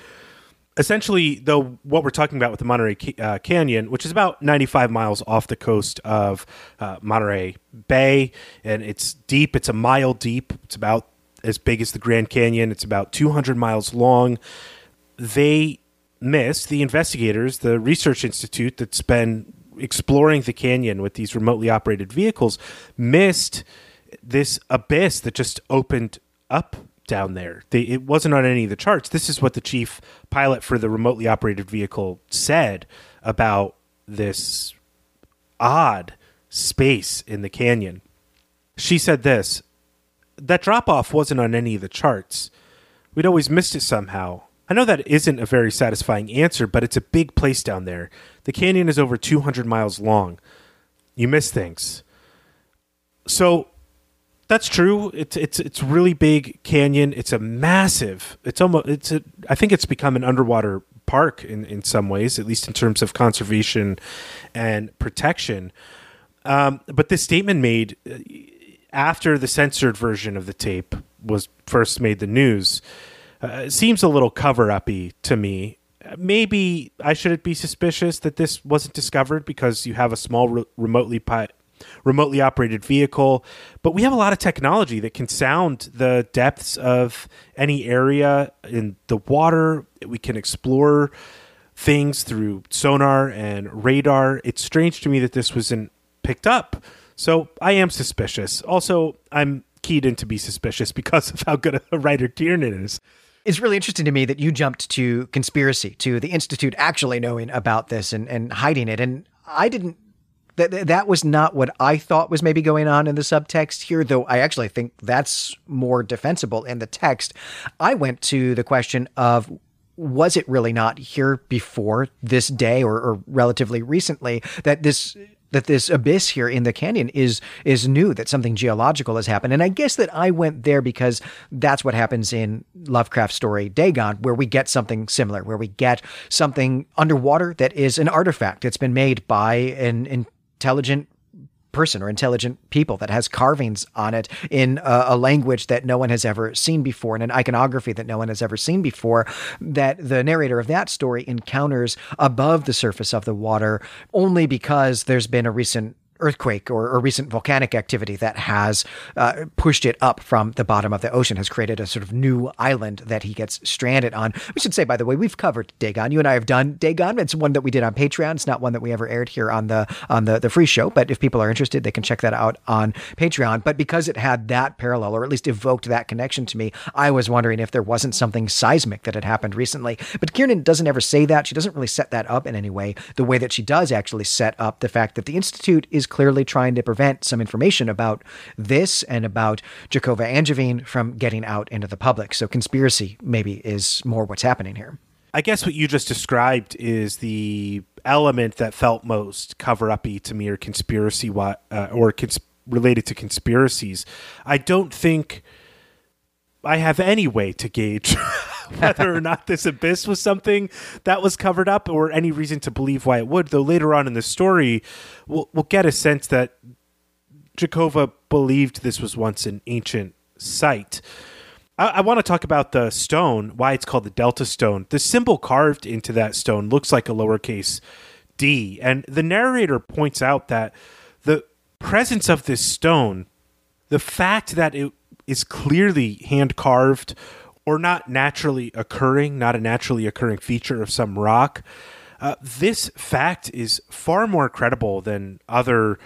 Essentially, though, what we're talking about with the Monterey uh, Canyon, which is about 95 miles off the coast of uh, Monterey Bay, and it's deep, it's a mile deep, it's about as big as the Grand Canyon. It's about 200 miles long. They missed the investigators, the research institute that's been exploring the canyon with these remotely operated vehicles, missed this abyss that just opened up down there. They, it wasn't on any of the charts. This is what the chief pilot for the remotely operated vehicle said about this odd space in the canyon. She said this that drop off wasn't on any of the charts. We'd always missed it somehow. I know that isn't a very satisfying answer, but it's a big place down there. The canyon is over 200 miles long. You miss things. So that's true. It's it's it's really big canyon. It's a massive. It's almost it's a I think it's become an underwater park in in some ways, at least in terms of conservation and protection. Um, but this statement made after the censored version of the tape was first made the news, uh, seems a little cover uppy to me. Maybe I shouldn't be suspicious that this wasn't discovered because you have a small re- remotely pi- remotely operated vehicle, but we have a lot of technology that can sound the depths of any area in the water. We can explore things through sonar and radar. It's strange to me that this wasn't picked up so I am suspicious. Also, I'm keyed in to be suspicious because of how good a writer Kiernan is. It's really interesting to me that you jumped to conspiracy, to the Institute actually knowing about this and, and hiding it. And I didn't that that was not what I thought was maybe going on in the subtext here, though I actually think that's more defensible in the text. I went to the question of was it really not here before this day or, or relatively recently that this that this abyss here in the canyon is is new that something geological has happened. And i guess that i went there because that's what happens in lovecraft's story dagon where we get something similar where we get something underwater that is an artifact. That's been made by an intelligent person or intelligent people that has carvings on it in a, a, language that no one has ever seen before and an iconography that no one has ever seen before that the narrator of that story encounters above the surface of the water only because there's been a recent earthquake or, or, recent volcanic activity that has uh, pushed it up from the bottom of the ocean, has created a sort of new island that he gets stranded on. We should say, by the way, we've covered Dagon. You and I have done Dagon. It's one that we did on Patreon. It's not one that we ever aired here on the on the, the free show, but if people are interested, they can check that out on Patreon. But because it had that parallel, or at least evoked that connection to me, I was wondering if there wasn't something seismic that had happened recently. But Kiernan doesn't ever say that. She doesn't really set that up in any way. The way that she does actually set up the fact that the Institute is clearly trying to prevent some information about this and about Jacova Angevine from getting out into the public. So conspiracy maybe is more what's happening here. I guess what you just described is the element that felt most cover uppy to me or conspiracy uh, or cons- related to conspiracies. I don't think I have any way to gauge whether or not this abyss was something that was covered up or any reason to believe why it would. Though later on in the story, we'll, we'll get a sense that Jacova believed this was once an ancient site. I, I want to talk about the stone, why it's called the Delta Stone. The symbol carved into that stone looks like a lowercase d. And the narrator points out that the presence of this stone, the fact that it is clearly hand carved or not naturally occurring, not a naturally occurring feature of some rock. Uh, this fact is far more credible than other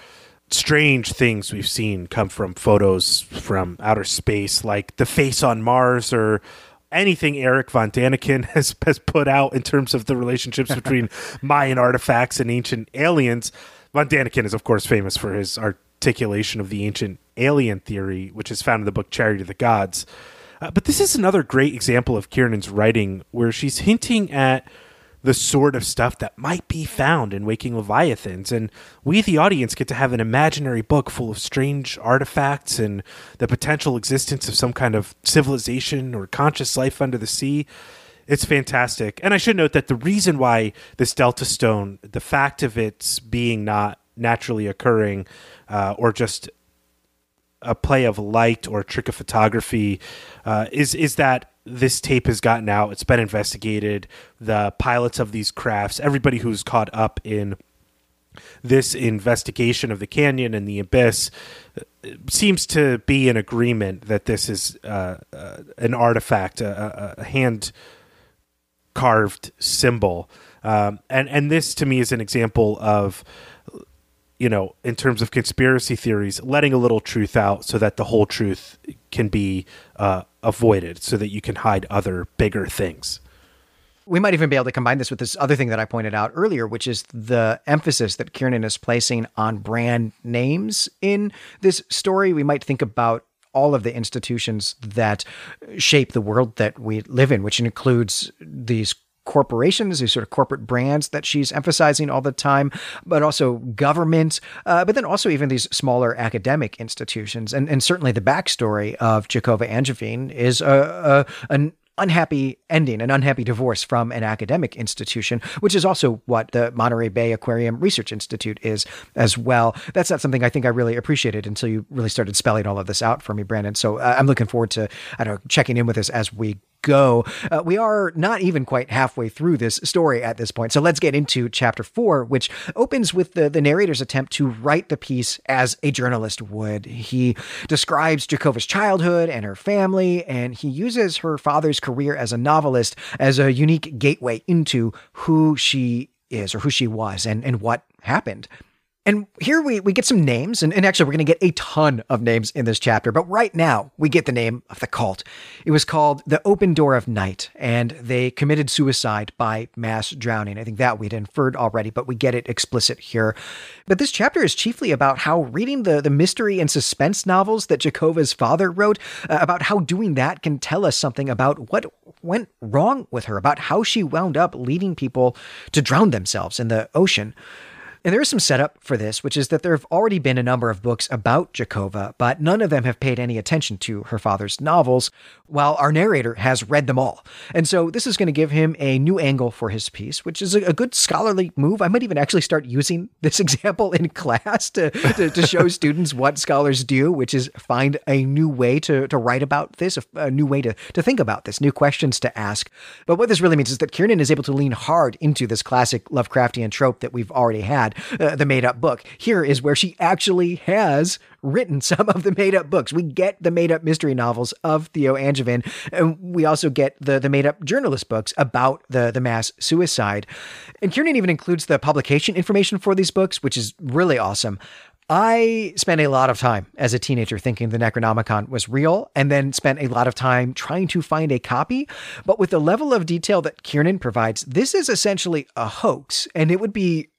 strange things we've seen come from photos from outer space, like the face on Mars or anything Erich von Daniken has, has put out in terms of the relationships between Mayan artifacts and ancient aliens. Von Daniken is, of course, famous for his articulation of the ancient alien theory, which is found in the book Chariots of the Gods. Uh, but this is another great example of Kiernan's writing where she's hinting at the sort of stuff that might be found in Waking Leviathans. And we, the audience, get to have an imaginary book full of strange artifacts and the potential existence of some kind of civilization or conscious life under the sea. It's fantastic. And I should note that the reason why this Delta Stone, the fact of its being not naturally occurring uh, or just a play of light or a trick of photography uh, is is that this tape has gotten out. It's been investigated. The pilots of these crafts, everybody who's caught up in this investigation of the canyon and the abyss, uh, seems to be in agreement that this is uh, uh, an artifact, a, a hand carved symbol. Um, and and this to me is an example of you know, in terms of conspiracy theories, letting a little truth out so that the whole truth can be uh, avoided, so that you can hide other bigger things. We might even be able to combine this with this other thing that I pointed out earlier, which is the emphasis that Kiernan is placing on brand names in this story. We might think about all of the institutions that shape the world that we live in, which includes these corporations, these sort of corporate brands that she's emphasizing all the time, but also government, uh, but then also even these smaller academic institutions. And, and certainly the backstory of Jacova Angevine is a, a, an unhappy ending, an unhappy divorce from an academic institution, which is also what the Monterey Bay Aquarium Research Institute is as well. That's not something I think I really appreciated until you really started spelling all of this out for me, Brandon. So uh, I'm looking forward to, I don't know, checking in with this as we go. Uh, we are not even quite halfway through this story at this point. So let's get into chapter four, which opens with the, the narrator's attempt to write the piece as a journalist would. He describes Jacova's childhood and her family, and he uses her father's career as a novelist as a unique gateway into who she is or who she was and, and what happened. And here we, we get some names, and, and actually, we're going to get a ton of names in this chapter. But right now, we get the name of the cult. It was called the Open Door of Night, and they committed suicide by mass drowning. I think that we'd inferred already, but we get it explicit here. But this chapter is chiefly about how reading the, the mystery and suspense novels that Jacova's father wrote, uh, about how doing that can tell us something about what went wrong with her, about how she wound up leading people to drown themselves in the ocean. And there is some setup for this, which is that there have already been a number of books about Jacova, but none of them have paid any attention to her father's novels, while our narrator has read them all. And so this is going to give him a new angle for his piece, which is a, a good scholarly move. I might even actually start using this example in class to, to, to show students what scholars do, which is find a new way to, to write about this, a, a new way to, to think about this, new questions to ask. But what this really means is that Kiernan is able to lean hard into this classic Lovecraftian trope that we've already had had uh, the made up book. Here is where she actually has written some of the made up books. We get the made up mystery novels of Theo Angevine, and we also get the, the made up journalist books about the, the mass suicide. And Kiernan even includes the publication information for these books, which is really awesome. I spent a lot of time as a teenager thinking the Necronomicon was real, and then spent a lot of time trying to find a copy. But with the level of detail that Kiernan provides, this is essentially a hoax, and it would be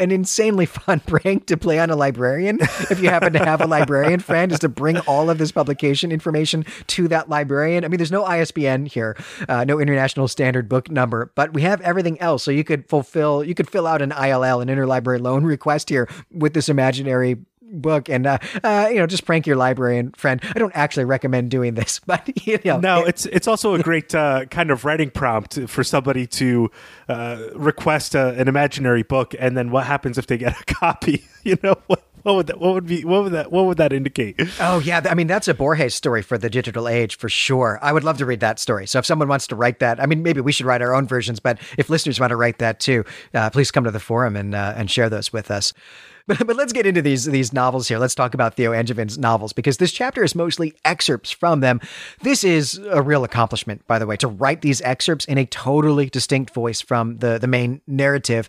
an insanely fun prank to play on a librarian if you happen to have a librarian friend is to bring all of this publication information to that librarian. I mean there's no isbn here uh, no international standard book number but we have everything else. So you could fulfill you could fill out an ill an interlibrary loan request here with this imaginary book and uh, uh, you know just prank your librarian friend. I don't actually recommend doing this, but you know, no, it's it's also a great uh, kind of writing prompt for somebody to uh, request a, an imaginary book, and then what happens if they get a copy? You know what? What would that? What would be? What would that? What would that indicate? Oh yeah, I mean that's a Borges story for the digital age for sure. I would love to read that story. So if someone wants to write that, I mean maybe we should write our own versions. But if listeners want to write that too, uh, please come to the forum and uh, and share those with us. But, but let's get into these these novels here. Let's talk about Theo Angevine's novels because this chapter is mostly excerpts from them. This is a real accomplishment, by the way, to write these excerpts in a totally distinct voice from the the main narrative.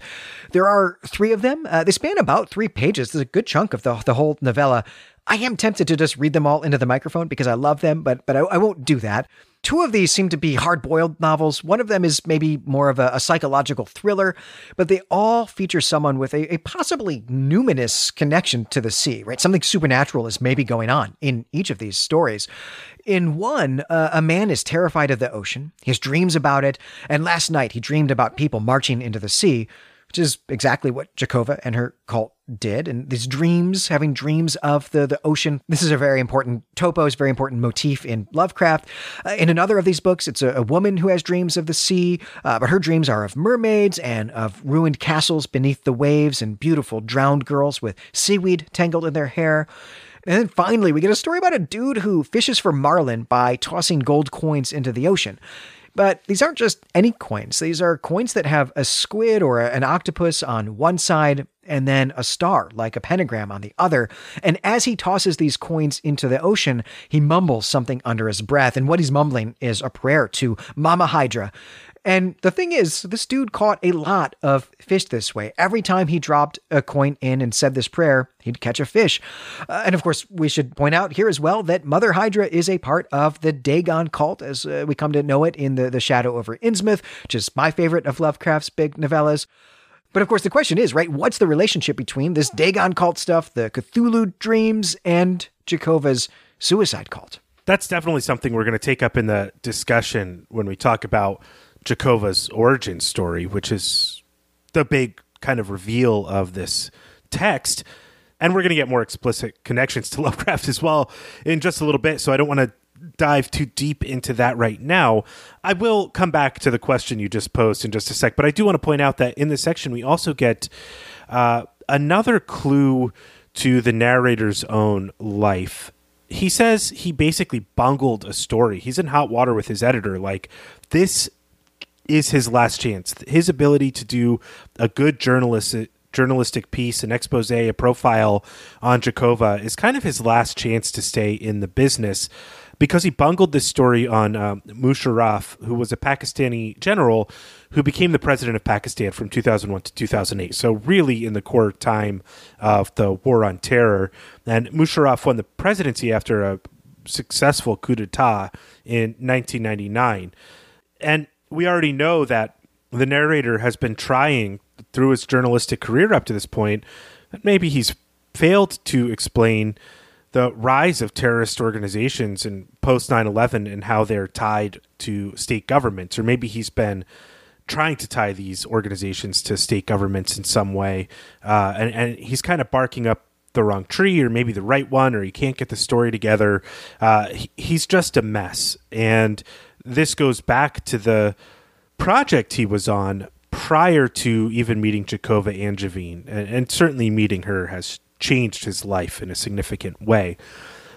There are three of them. Uh, they span about three pages. There's a good chunk of the the whole novella. I am tempted to just read them all into the microphone because I love them, but but I, I won't do that. Two of these seem to be hard boiled novels. One of them is maybe more of a, a, psychological thriller, but they all feature someone with a, a, possibly numinous connection to the sea, right? Something supernatural is maybe going on in each of these stories. In one, uh, a man is terrified of the ocean. He has dreams about it, and last night he dreamed about people marching into the sea which is exactly what Jacova and her cult did. And these dreams, having dreams of the, the ocean, this is a very important topos, very important motif in Lovecraft. Uh, in another of these books, it's a, a, woman who has dreams of the sea, uh, but her dreams are of mermaids and of ruined castles beneath the waves and beautiful drowned girls with seaweed tangled in their hair. And then finally, we get a story about a dude who fishes for marlin by tossing gold coins into the ocean. But these aren't just any coins. These are coins that have a squid or an octopus on one side and then a star, like a pentagram, on the other. And as he tosses these coins into the ocean, he mumbles something under his breath. And what he's mumbling is a prayer to Mama Hydra. And the thing is, this dude caught a lot of fish this way. Every time he dropped a coin in and said this prayer, he'd catch a fish. Uh, and of course, we should point out here as well that Mother Hydra is a part of the Dagon cult, as uh, we come to know it in the, the Shadow over Innsmouth, which is my favorite of Lovecraft's big novellas. But of course, the question is, right, what's the relationship between this Dagon cult stuff, the Cthulhu dreams, and Jacova's suicide cult? That's definitely something we're going to take up in the discussion when we talk about Jacova's origin story, which is the big kind of reveal of this text. And we're going to get more explicit connections to Lovecraft as well in just a little bit. So I don't want to dive too deep into that right now. I will come back to the question you just posed in just a sec, but I do want to point out that in this section we also get uh, another clue to the narrator's own life. He says he basically bungled a story. He's in hot water with his editor. Like, this is his last chance. His ability to do a good journalist journalistic piece, an expose, a profile on Jacova is kind of his last chance to stay in the business because he bungled this story on um, Musharraf, who was a Pakistani general who became the president of Pakistan from 2001 to 2008. So, really, in the core time of the war on terror. And Musharraf won the presidency after a successful coup d'etat in 1999. And we already know that the narrator has been trying through his journalistic career up to this point that maybe he's failed to explain the rise of terrorist organizations in post 9-11 and how they're tied to state governments or maybe he's been trying to tie these organizations to state governments in some way uh, and, and he's kind of barking up the wrong tree or maybe the right one or he can't get the story together. Uh, he, he's just a mess. And this goes back to the project he was on prior to even meeting Jacova Angevine, and, and certainly meeting her has changed his life in a significant way.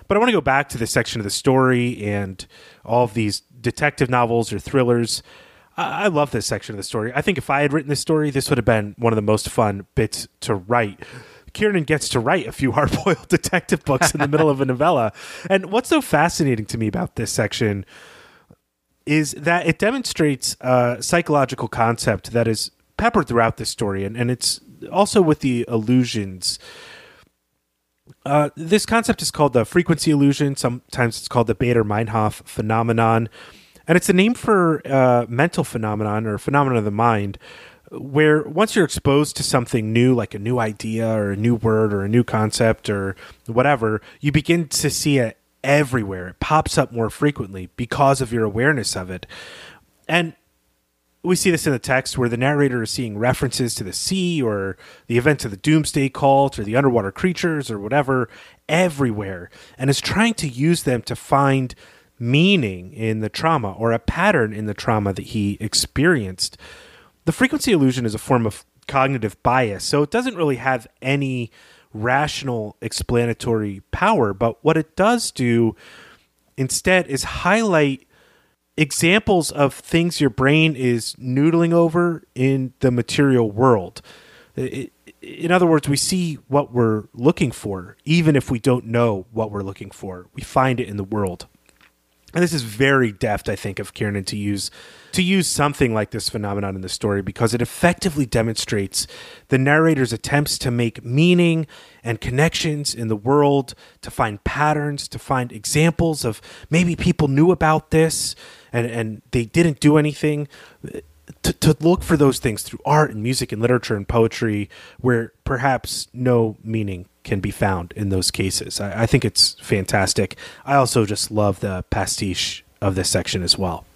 But I want to go back to this section of the story and all of these detective novels or thrillers. I, love this section of the story. I think if I had written this story, this would have been one of the most fun bits to write. Kiernan gets to write a few hard-boiled detective books in the middle of a novella. And what's so fascinating to me about this section is that it demonstrates a psychological concept that is peppered throughout this story, and, and it's also with the illusions. Uh, this concept is called the frequency illusion. Sometimes it's called the Baader-Meinhof phenomenon, and it's a name for uh, mental phenomenon or phenomenon of the mind, where once you're exposed to something new, like a new idea or a new word or a new concept or whatever, you begin to see it everywhere. It pops up more frequently because of your awareness of it. And we see this in the text where the narrator is seeing references to the sea or the events of the doomsday cult or the underwater creatures or whatever everywhere and is trying to use them to find meaning in the trauma or a pattern in the trauma that he experienced. The frequency illusion is a form of cognitive bias, so it doesn't really have any rational explanatory power. But what it does do instead is highlight examples of things your brain is noodling over in the material world. In other words, we see what we're looking for, even if we don't know what we're looking for. We find it in the world and this is very deft, I think, of Kiernan to use to use something like this phenomenon in the story because it effectively demonstrates the narrator's attempts to make meaning and connections in the world, to find patterns, to find examples of maybe people knew about this and, and they didn't do anything. To, to look for those things through art and music and literature and poetry where perhaps no meaning can be found in those cases. I, I think it's fantastic. I also just love the pastiche of this section as well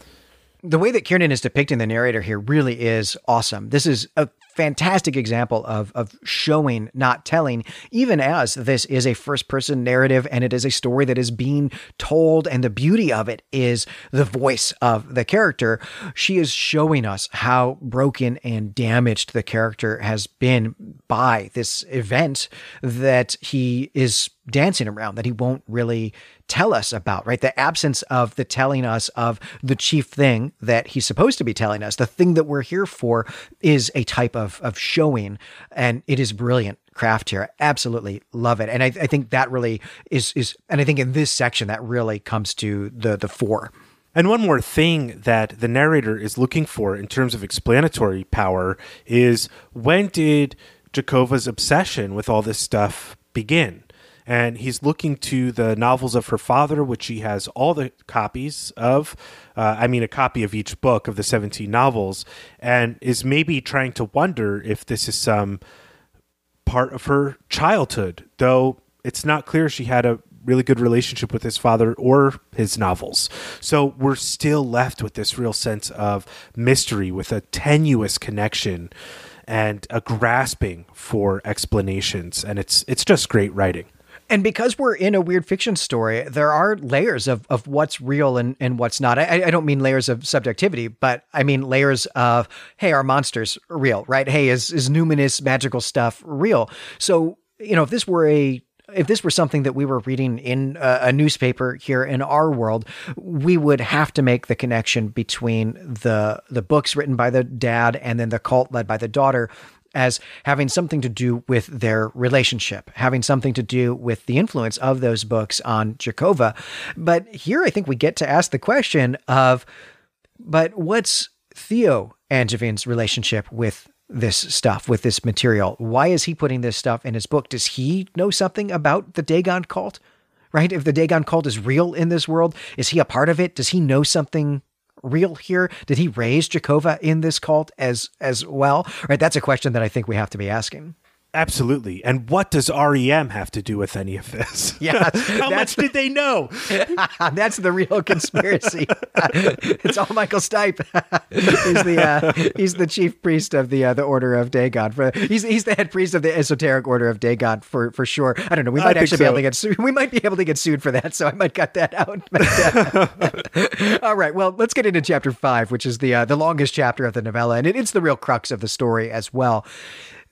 the way that Kiernan is depicting the narrator here really is awesome. This is a fantastic example of of showing, not telling, even as this is a first person narrative and it is a story that is being told, and the beauty of it is the voice of the character. She is showing us how broken and damaged the character has been by this event that he is dancing around that he won't really tell us about, right? The absence of the telling us of the chief thing that he's supposed to be telling us, the thing that we're here for is a type of, of showing. And it is brilliant craft here. Absolutely love it. And I, I think that really is, is, and I think in this section that really comes to the, the fore. And one more thing that the narrator is looking for in terms of explanatory power is when did Jacova's obsession with all this stuff begin? And he's looking to the novels of her father, which he has all the copies of. Uh, I mean, a copy of each book of the 17 novels, and is maybe trying to wonder if this is some part of her childhood, though it's not clear she had a really good relationship with his father or his novels. So we're still left with this real sense of mystery with a tenuous connection and a grasping for explanations and it's it's just great writing. And because we're in a weird fiction story, there are layers of, of what's real and, and what's not. I, I don't mean layers of subjectivity, but I mean layers of, hey, are monsters real, right? Hey, is, is numinous magical stuff real? So, you know, if this were a if this were something that we were reading in a, newspaper here in our world, we would have to make the connection between the the books written by the dad and then the cult led by the daughter as having something to do with their relationship, having something to do with the influence of those books on Jacova. But here I think we get to ask the question of, but what's Theo Angevine's relationship with this stuff, with this material? Why is he putting this stuff in his book? Does he know something about the Dagon cult? Right? If the Dagon cult is real in this world, is he a part of it? Does he know something real here? Did he raise Jacova in this cult as as well? Right, that's a question that I think we have to be asking. Absolutely. And what does REM have to do with any of this? Yeah. How much did they know? that's the real conspiracy. it's all Michael Stipe. he's the uh, he's the chief priest of the uh, the Order of Dagon. For he's he's the head priest of the esoteric Order of Dagon for for sure. I don't know. We might actually so. be able to get sued. We might be able to get sued for that. So I might cut that out. But, uh, all right. Well, let's get into chapter five, which is the uh, the longest chapter of the novella, and it, it's the real crux of the story as well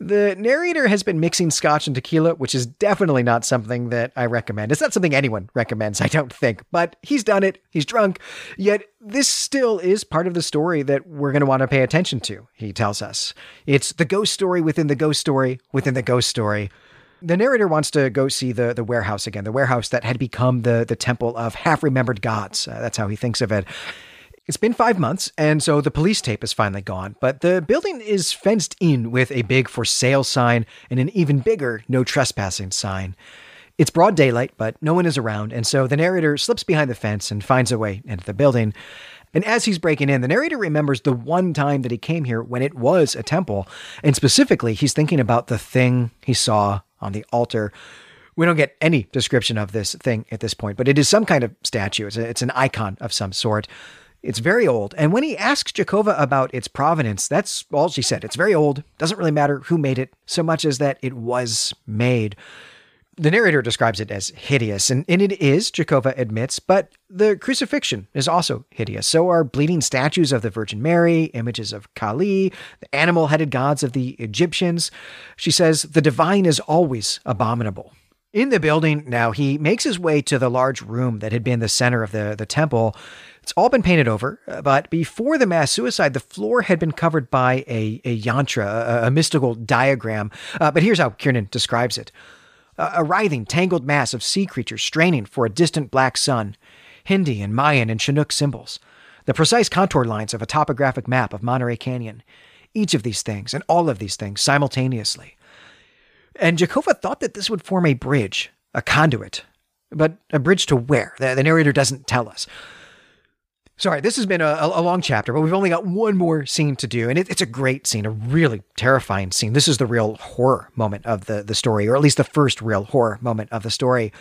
The narrator has been mixing scotch and tequila, which is definitely not something that I recommend. It's not something anyone recommends, I don't think, but he's done it. He's drunk. Yet this still is part of the story that we're going to want to pay attention to, he tells us. It's the ghost story within the ghost story within the ghost story. The narrator wants to go see the, the warehouse again, the warehouse that had become the, the temple of half remembered gods. Uh, that's how he thinks of it. It's been five months, and so the police tape is finally gone, but the building is fenced in with a big for sale sign and an even bigger no trespassing sign. It's broad daylight, but no one is around, and so the narrator slips behind the fence and finds a way into the building. And as he's breaking in, the narrator remembers the one time that he came here when it was a temple, and specifically, he's thinking about the thing he saw on the altar. We don't get any description of this thing at this point, but it is some kind of statue. It's, a, it's an icon of some sort. It's very old. And when he asks Jacova about its provenance, that's all she said. It's very old. Doesn't really matter who made it, so much as that it was made. The narrator describes it as hideous, and, and it is, Jacova admits, but the crucifixion is also hideous. So are bleeding statues of the Virgin Mary, images of Kali, the animal headed gods of the Egyptians. She says, the divine is always abominable. In the building now, he makes his way to the large room that had been the center of the, the temple. It's all been painted over, uh, but before the mass suicide, the floor had been covered by a, a yantra, a, a mystical diagram. Uh, but here's how Kiernan describes it a writhing, tangled mass of sea creatures straining for a distant black sun, Hindi and Mayan and Chinook symbols, the precise contour lines of a topographic map of Monterey Canyon. Each of these things, and all of these things simultaneously. And Jacova thought that this would form a bridge, a conduit. But a bridge to where? The, the narrator doesn't tell us. Sorry, this has been a, a, long chapter, but we've only got one more scene to do, and it, it's a great scene, a really terrifying scene. This is the real horror moment of the, the story, or at least the first real horror moment of the story.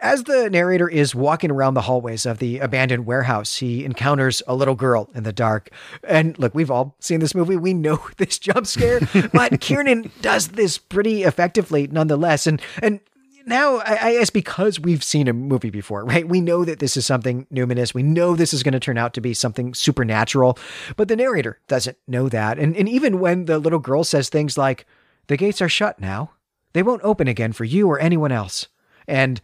As the narrator is walking around the hallways of the abandoned warehouse, he encounters a little girl in the dark. And look, we've all seen this movie. We know this jump scare, but Kiernan does this pretty effectively nonetheless. And and now I, guess because we've seen a movie before, right? We know that this is something numinous. We know this is going to turn out to be something supernatural, but the narrator doesn't know that. And and even when the little girl says things like, "The gates are shut now. They won't open again for you or anyone else," and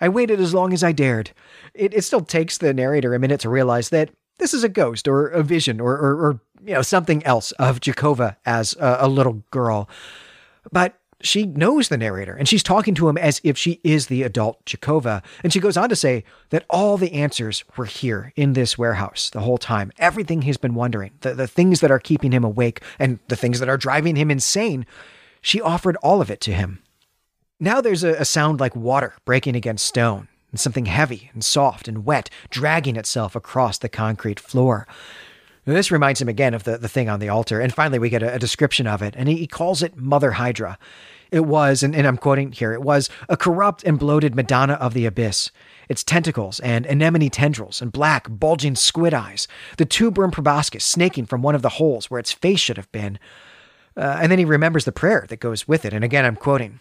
I waited as long as I dared. It, it still takes the narrator a minute to realize that this is a ghost or a vision or, or, or you know something else of Jacova as a, a little girl. But she knows the narrator and she's talking to him as if she is the adult Jacova. And she goes on to say that all the answers were here in this warehouse the whole time. Everything he's been wondering, the, the things that are keeping him awake and the things that are driving him insane, she offered all of it to him. Now there's a, a sound like water breaking against stone and something heavy and soft and wet dragging itself across the concrete floor. This reminds him again of the, the thing on the altar. And finally, we get a, a description of it, and he, he calls it Mother Hydra. It was, and, and I'm quoting here, it was a corrupt and bloated Madonna of the abyss. Its tentacles and anemone tendrils and black, bulging squid eyes, the tuberum proboscis snaking from one of the holes where its face should have been. Uh, and then he remembers the prayer that goes with it. And again, I'm quoting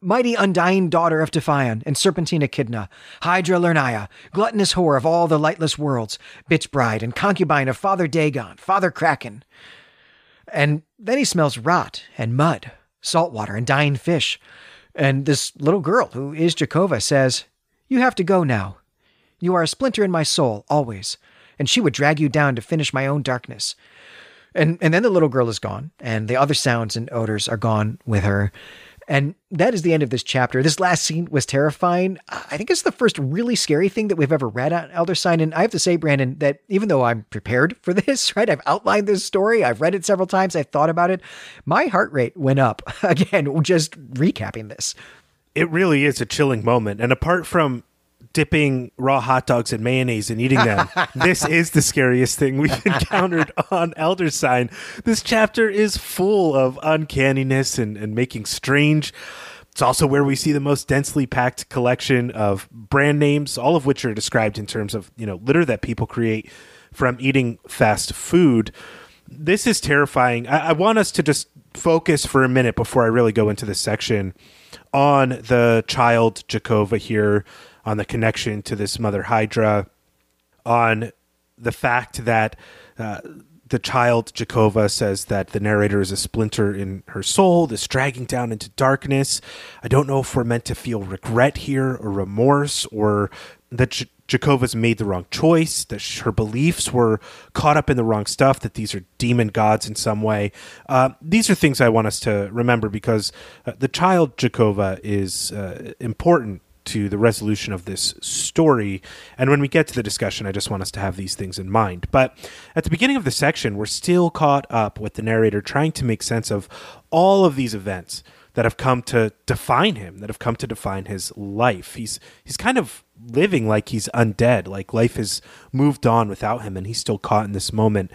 Mighty undying daughter of Typhon and serpentine Echidna, Hydra Lernaia, gluttonous whore of all the lightless worlds, bitch bride and concubine of Father Dagon, Father Kraken. And then he smells rot and mud, salt water, and dying fish. And this little girl, who is Jacova, says, You have to go now. You are a splinter in my soul, always. And she would drag you down to finish my own darkness. And, and then the little girl is gone, and the other sounds and odors are gone with her. And that is the end of this chapter. This last scene was terrifying. I think it's the first really scary thing that we've ever read on Elder Sign. And I have to say, Brandon, that even though I'm prepared for this, right? I've outlined this story, I've read it several times, I've thought about it. My heart rate went up again, just recapping this. It really is a chilling moment. And apart from dipping raw hot dogs in mayonnaise and eating them. this is the scariest thing we've encountered on Elder Sign. This chapter is full of uncanniness and, and making strange. It's also where we see the most densely packed collection of brand names, all of which are described in terms of, you know, litter that people create from eating fast food. This is terrifying. I, I want us to just focus for a minute before I really go into this section on the child Jacova here on the connection to this Mother Hydra, on the fact that uh, the child Jacova says that the narrator is a splinter in her soul, this dragging down into darkness. I don't know if we're meant to feel regret here or remorse or that J- Jacova's made the wrong choice, that her beliefs were caught up in the wrong stuff, that these are demon gods in some way. Uh, these are things I want us to remember because uh, the child Jacova is uh, important to the resolution of this story. And when we get to the discussion, I just want us to have these things in mind. But at the beginning of the section, we're still caught up with the narrator trying to make sense of all of these events that have come to define him, that have come to define his life. He's he's kind of living like he's undead, like life has moved on without him, and he's still caught in this moment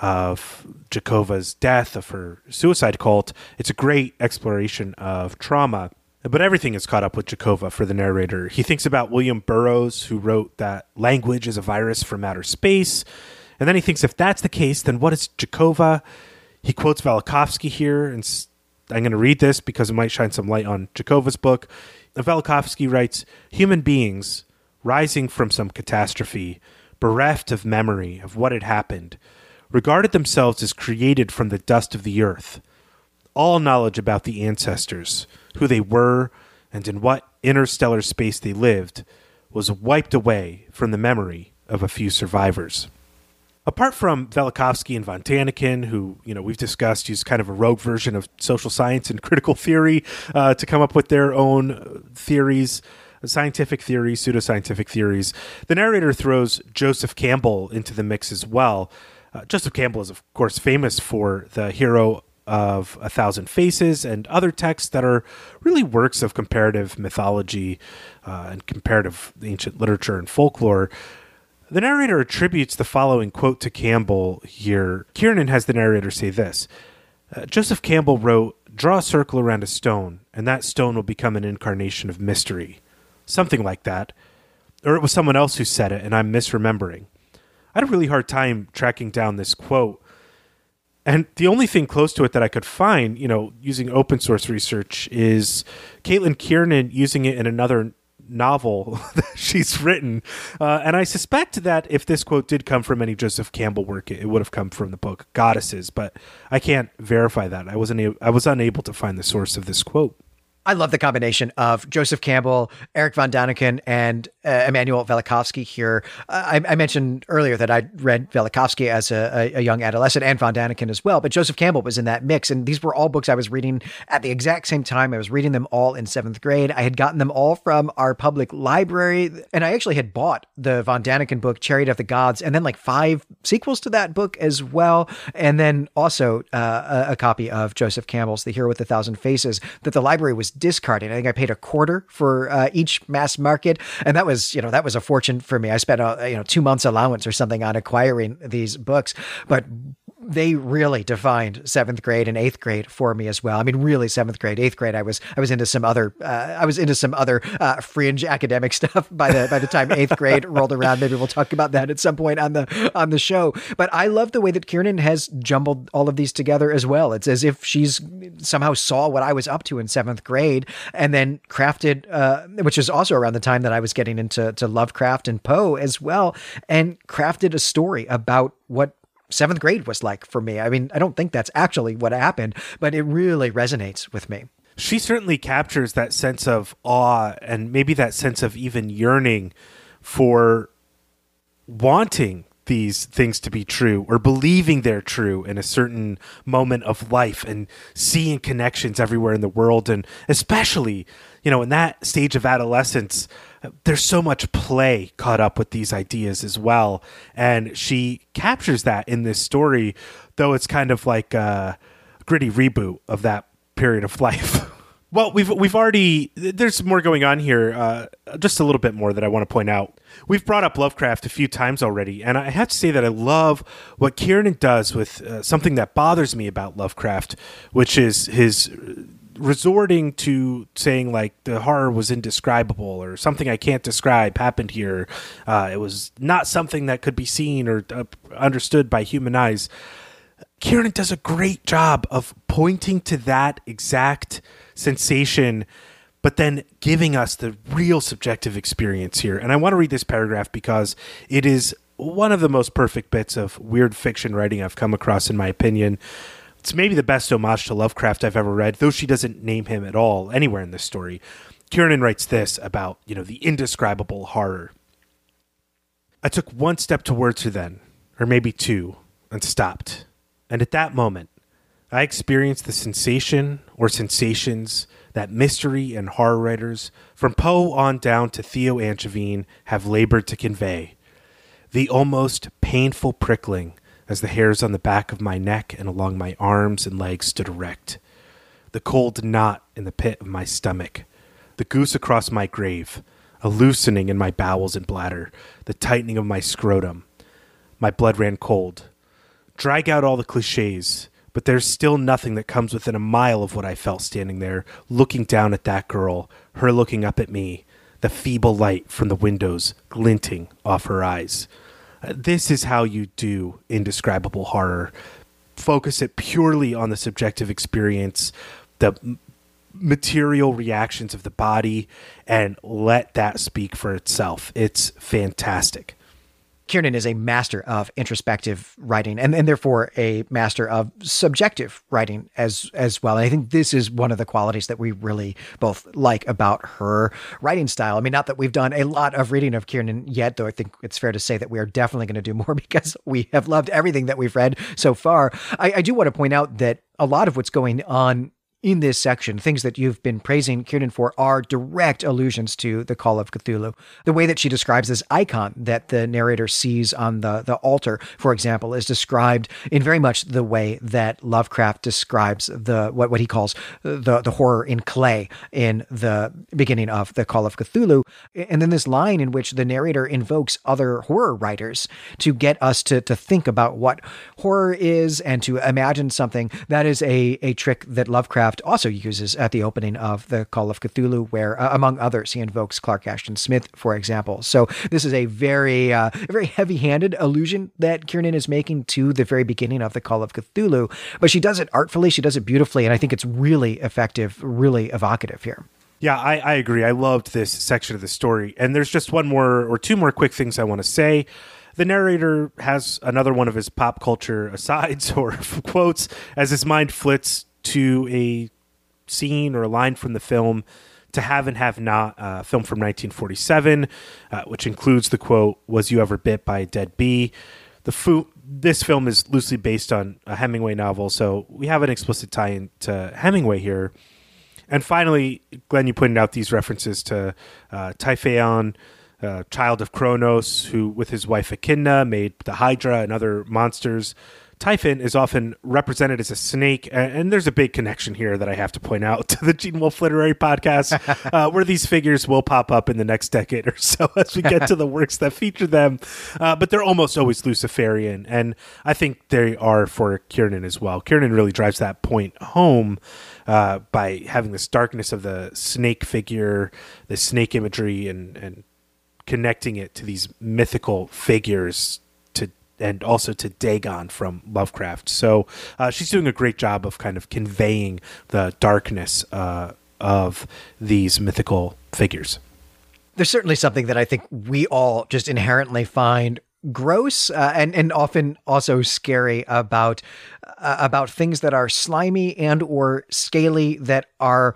of Jacova's death, of her suicide cult. It's a great exploration of trauma. But everything is caught up with Jacova for the narrator. He thinks about William Burroughs, who wrote that language is a virus from outer space. And then he thinks if that's the case, then what is Jacova? He quotes Velikovsky here, and I'm going to read this because it might shine some light on Jacova's book. Velikovsky writes Human beings, rising from some catastrophe, bereft of memory of what had happened, regarded themselves as created from the dust of the earth. All knowledge about the ancestors, who they were, and in what interstellar space they lived, was wiped away from the memory of a few survivors. Apart from Velikovsky and von Daniken, who you know we've discussed use kind of a rogue version of social science and critical theory uh, to come up with their own theories, scientific theories, pseudoscientific theories, the narrator throws Joseph Campbell into the mix as well. Uh, Joseph Campbell is, of course, famous for the hero of A Thousand Faces and other texts that are really works of comparative mythology uh, and comparative ancient literature and folklore. The narrator attributes the following quote to Campbell here. Kiernan has the narrator say this uh, Joseph Campbell wrote, Draw a circle around a stone, and that stone will become an incarnation of mystery. Something like that. Or it was someone else who said it, and I'm misremembering. I had a really hard time tracking down this quote and the only thing close to it that I could find, you know, using open source research is Caitlin Kiernan using it in another novel that she's written. Uh, and I suspect that if this quote did come from any Joseph Campbell work, it, it would have come from the book Goddesses, but I can't verify that. I wasn't I was unable to find the source of this quote. I love the combination of Joseph Campbell, Erich von Daniken, and uh, Immanuel Velikovsky here. Uh, I, I, mentioned earlier that I read Velikovsky as a, a, a, young adolescent and von Daniken as well, but Joseph Campbell was in that mix. And these were all books I was reading at the exact same time. I was reading them all in seventh grade. I had gotten them all from our public library. And I actually had bought the von Daniken book, Chariot of the Gods, and then like five sequels to that book as well. And then also uh, a, a copy of Joseph Campbell's The Hero with a Thousand Faces that the library was discarding. I think I paid a quarter for uh, each mass market, and that was you know that was a fortune for me. I spent a you know two months allowance or something on acquiring these books, but they really defined seventh grade and eighth grade for me as well. I mean, really seventh grade, eighth grade. I was I was into some other uh, I was into some other uh, fringe academic stuff by the by the time eighth grade rolled around. Maybe we'll talk about that at some point on the on the show. But I love the way that Kiernan has jumbled all of these together as well. It's as if she's somehow saw what I was up to in seventh grade and then crafted, uh, which is also around the time that I was getting into to Lovecraft and Poe as well, and crafted a story about what seventh grade was like for me. I mean, I don't think that's actually what happened, but it really resonates with me. She certainly captures that sense of awe and maybe that sense of even yearning for wanting these things to be true or believing they're true in a certain moment of life and seeing connections everywhere in the world and especially you know in that stage of adolescence there's so much play caught up with these ideas as well. And she captures that in this story though it's kind of like a gritty reboot of that period of life. Well we've we've already there's more going on here uh, just a little bit more that i want to point out. We've brought up lovecraft a few times already and i have to say that i love what kiernan does with uh, something that bothers me about lovecraft which is his resorting to saying like the horror was indescribable or something I can't describe happened here. Uh, it was not something that could be seen or uh, understood by human eyes. Kiernan does a great job of pointing to that exact sensation, but then giving us the real subjective experience here. And I want to read this paragraph because it is one of the most perfect bits of weird fiction writing I've come across, in my opinion. It's maybe the best homage to Lovecraft I've ever read, though she doesn't name him at all anywhere in this story. Kiernan writes this about, you know, the indescribable horror. I took one step towards her then, or maybe two, and stopped. And at that moment, I experienced the sensation or sensations that mystery and horror writers, from Poe on down to Theo Angevine, have labored to convey. The almost painful prickling as the hairs on the back of my neck and along my arms and legs stood erect. The cold knot in the pit of my stomach. The goose across my grave. A loosening in my bowels and bladder. The tightening of my scrotum. My blood ran cold. Drag out all the cliches, but there's still nothing that comes within a mile of what I felt standing there, looking down at that girl, her looking up at me, the feeble light from the windows glinting off her eyes. This is how you do indescribable horror. Focus it purely on the subjective experience, the material reactions of the body, and let that speak for itself. It's fantastic. Kiernan is a master of introspective writing and, and therefore a master of subjective writing as as well. And I think this is one of the qualities that we really both like about her writing style. I mean, not that we've done a lot of reading of Kiernan yet, though I think it's fair to say that we are definitely going to do more because we have loved everything that we've read so far. I, I do want to point out that a lot of what's going on in this section, things that you've been praising Kiernan for are direct allusions to the Call of Cthulhu. The way that she describes this icon that the narrator sees on the, the altar, for example, is described in very much the way that Lovecraft describes the what, what he calls the, the horror in clay in the beginning of the Call of Cthulhu. And then this line in which the narrator invokes other horror writers to get us to, to think about what horror is and to imagine something. That is a, a trick that Lovecraft also uses at the opening of the Call of Cthulhu, where, uh, among others, he invokes Clark Ashton Smith, for example. So this is a very, uh, very heavy-handed allusion that Kiernan is making to the very beginning of the Call of Cthulhu, but she does it artfully, she does it beautifully, and I think it's really effective, really evocative here. Yeah, I, I agree. I loved this section of the story. And there's just one more or two more quick things I want to say. The narrator has another one of his pop culture asides or quotes as his mind flits to a scene or a line from the film to have and have not uh, film from 1947 uh, which includes the quote was you ever bit by a dead bee the fo- this film is loosely based on a hemingway novel so we have an explicit tie-in to hemingway here and finally glenn you pointed out these references to uh, Typhon uh, child of Kronos, who with his wife Echidna made the Hydra and other monsters. Typhon is often represented as a snake, and there's a big connection here that I have to point out to the Gene Wolfe Literary Podcast, uh, where these figures will pop up in the next decade or so as we get to the works that feature them. Uh, but they're almost always Luciferian, and I think they are for Kiernan as well. Kiernan really drives that point home uh, by having this darkness of the snake figure, the snake imagery, and and connecting it to these mythical figures and also to Dagon from Lovecraft. So uh, she's doing a great job of kind of conveying the darkness uh, of these mythical figures. There's certainly something that I think we all just inherently find gross uh, and and often also scary about uh, about things that are slimy and or scaly that are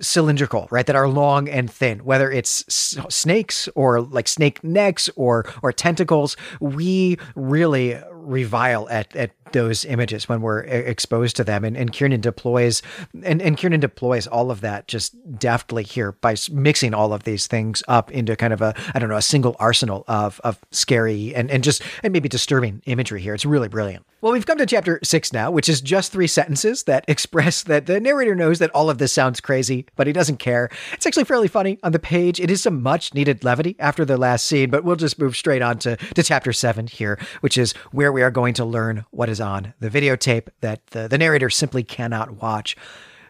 cylindrical, right? That are long and thin, whether it's snakes or like snake necks or or tentacles. We really revile at at those images when we're exposed to them. And, and Kiernan deploys and, and Kiernan deploys all of that just deftly here by mixing all of these things up into kind of a I don't know a single arsenal of of scary and and just and maybe disturbing imagery here. It's really brilliant. Well, we've come to chapter six now, which is just three sentences that express that the narrator knows that all of this sounds crazy, but he doesn't care. It's actually fairly funny on the page. It is some much needed levity after the last scene, but we'll just move straight on to, to chapter seven here, which is where we are going to learn what is on the videotape that the, the narrator simply cannot watch.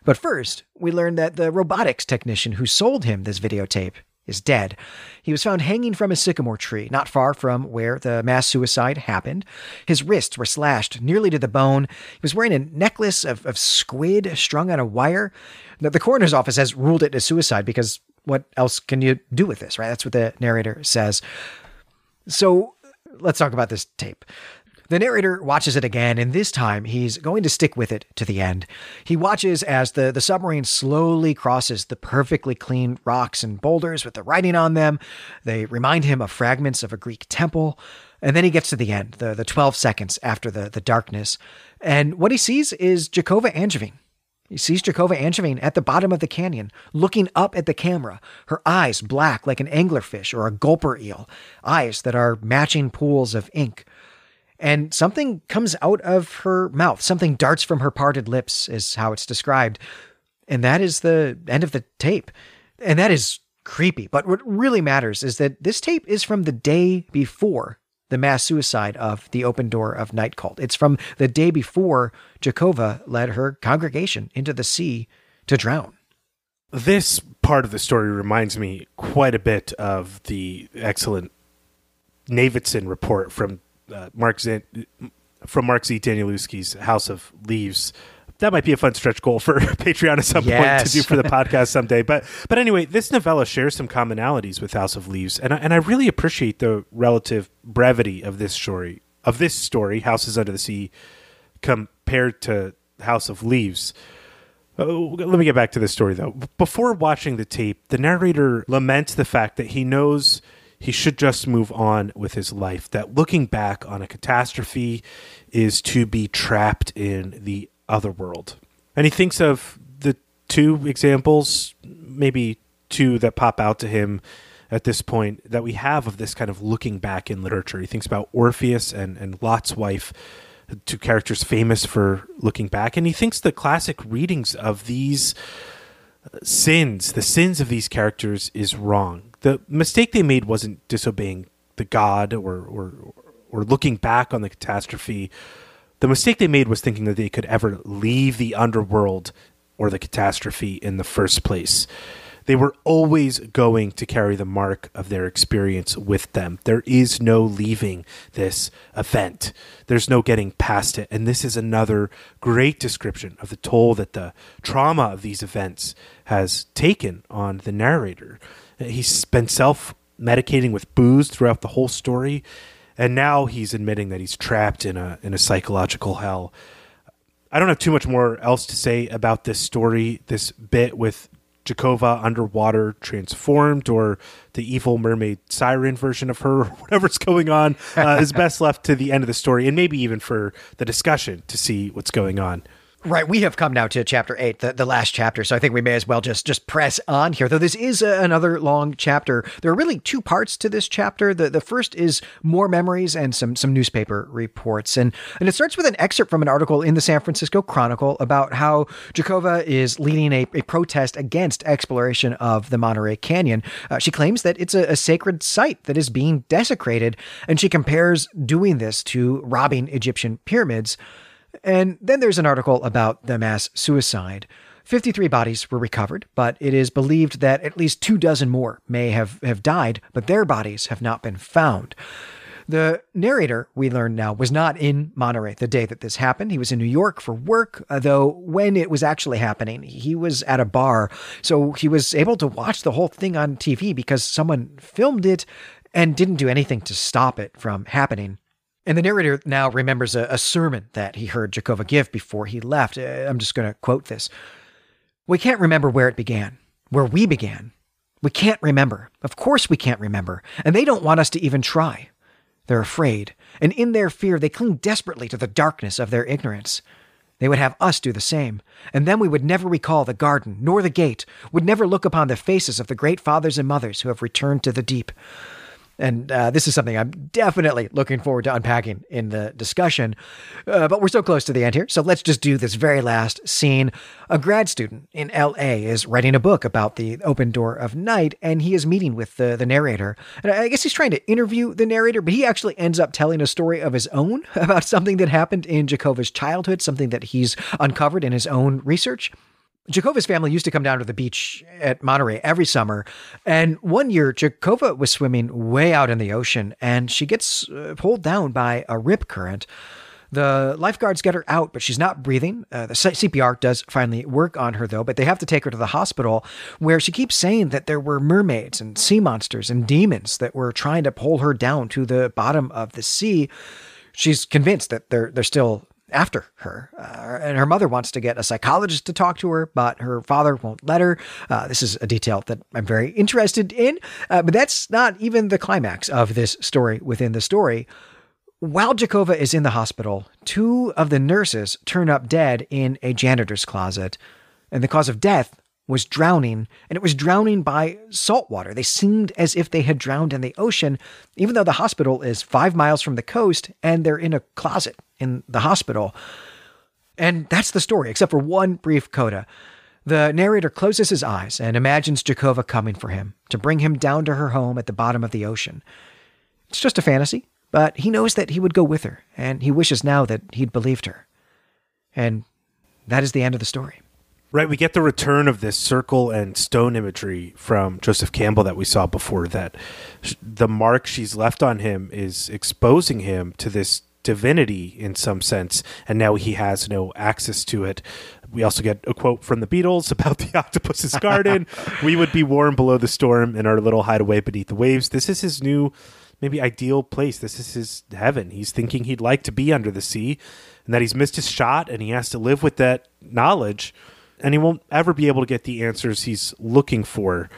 But first, we learn that the robotics technician who sold him this videotape is dead. He was found hanging from a sycamore tree not far from where the mass suicide happened. His wrists were slashed nearly to the bone. He was wearing a necklace of, of squid strung on a wire. The, the coroner's office has ruled it a suicide because what else can you do with this, right? That's what the narrator says. So let's talk about this tape. The narrator watches it again, and this time he's going to stick with it to the end. He watches as the, the submarine slowly crosses the perfectly clean rocks and boulders with the writing on them. They remind him of fragments of a Greek temple. And then he gets to the end, the, the 12 seconds after the, the darkness. And what he sees is Jacova Angevine. He sees Jacova Angevine at the bottom of the canyon, looking up at the camera, her eyes black like an anglerfish or a gulper eel, eyes that are matching pools of ink and something comes out of her mouth. Something darts from her parted lips, is how it's described. And that is the end of the tape. And that is creepy. But what really matters is that this tape is from the day before the mass suicide of the open door of night cult. It's from the day before Jacova led her congregation into the sea to drown. This part of the story reminds me quite a bit of the excellent Navidson report from uh, Mark Z- from Mark Z. Danielewski's House of Leaves. That might be a fun stretch goal for Patreon at some yes. point to do for the podcast someday. But but anyway, this novella shares some commonalities with House of Leaves, and I, and I really appreciate the relative brevity of this story of this story, Houses Under the Sea, compared to House of Leaves. Oh, let me get back to this story though. Before watching the tape, the narrator laments the fact that he knows he should just move on with his life. That looking back on a catastrophe is to be trapped in the other world. And he thinks of the two examples, maybe two that pop out to him at this point that we have of this kind of looking back in literature. He thinks about Orpheus and, and Lot's wife, two characters famous for looking back. And he thinks the classic readings of these uh, sins, the sins of these characters, is wrong the mistake they made wasn't disobeying the god or or or looking back on the catastrophe. The mistake they made was thinking that they could ever leave the underworld or the catastrophe in the first place. They were always going to carry the mark of their experience with them. There is no leaving this event. There's no getting past it. And this is another great description of the toll that the trauma of these events has taken on the narrator. He's been self medicating with booze throughout the whole story, and now he's admitting that he's trapped in a in a psychological hell. I don't have too much more else to say about this story, this bit with Jacova underwater transformed, or the evil mermaid siren version of her, or whatever's going on, uh, is best left to the end of the story, and maybe even for the discussion to see what's going on. Right, we have come now to chapter eight, the, the last chapter. So I think we may as well just just press on here. Though this is a, another long chapter, there are really two parts to this chapter. The the first is more memories and some some newspaper reports, and and it starts with an excerpt from an article in the San Francisco Chronicle about how Jacova is leading a, a protest against exploration of the Monterey Canyon. Uh, she claims that it's a, a sacred site that is being desecrated, and she compares doing this to robbing Egyptian pyramids. And then there's an article about the mass suicide. 53 bodies were recovered, but it is believed that at least two dozen more may have, have died, but their bodies have not been found. The narrator, we learn now, was not in Monterey the day that this happened. He was in New York for work, uh, though when it was actually happening, he was at a bar. So he was able to watch the whole thing on TV because someone filmed it and didn't do anything to stop it from happening. And the narrator now remembers a, a sermon that he heard Jacova give before he left. Uh, I'm just going to quote this. We can't remember where it began, where we began. We can't remember. Of course, we can't remember. And they don't want us to even try. They're afraid. And in their fear, they cling desperately to the darkness of their ignorance. They would have us do the same, and then we would never recall the garden nor the gate, would never look upon the faces of the great fathers and mothers who have returned to the deep. And uh, this is something I'm definitely looking forward to unpacking in the discussion. Uh, but we're so close to the end here. So let's just do this very last scene. A grad student in LA is writing a book about the open door of night, and he is meeting with the, the narrator. And I guess he's trying to interview the narrator, but he actually ends up telling a story of his own about something that happened in Jacova's childhood, something that he's uncovered in his own research. Jacova's family used to come down to the beach at Monterey every summer. And one year, Jakova was swimming way out in the ocean and she gets uh, pulled down by a rip current. The lifeguards get her out, but she's not breathing. Uh, the CPR does finally work on her, though, but they have to take her to the hospital where she keeps saying that there were mermaids and sea monsters and demons that were trying to pull her down to the bottom of the sea. She's convinced that they're they're still after her. Uh, and her mother wants to get a psychologist to talk to her, but her father won't let her. Uh, this is a detail that I'm very interested in, uh, but that's not even the climax of this story within the story. While Jacova is in the hospital, two of the nurses turn up dead in a janitor's closet, and the cause of death was drowning, and it was drowning by salt water. They seemed as if they had drowned in the ocean, even though the hospital is five miles from the coast and they're in a closet in the hospital. And that's the story, except for one brief coda. The narrator closes his eyes and imagines Jacova coming for him to bring him down to her home at the bottom of the ocean. It's just a fantasy, but he knows that he would go with her, and he wishes now that he'd believed her. And that is the end of the story. Right, we get the return of this circle and stone imagery from Joseph Campbell that we saw before. That the mark she's left on him is exposing him to this divinity in some sense, and now he has no access to it. We also get a quote from the Beatles about the octopus's garden. we would be warm below the storm in our little hideaway beneath the waves. This is his new, maybe ideal place. This is his heaven. He's thinking he'd like to be under the sea, and that he's missed his shot, and he has to live with that knowledge, and he won't ever be able to get the answers he's looking for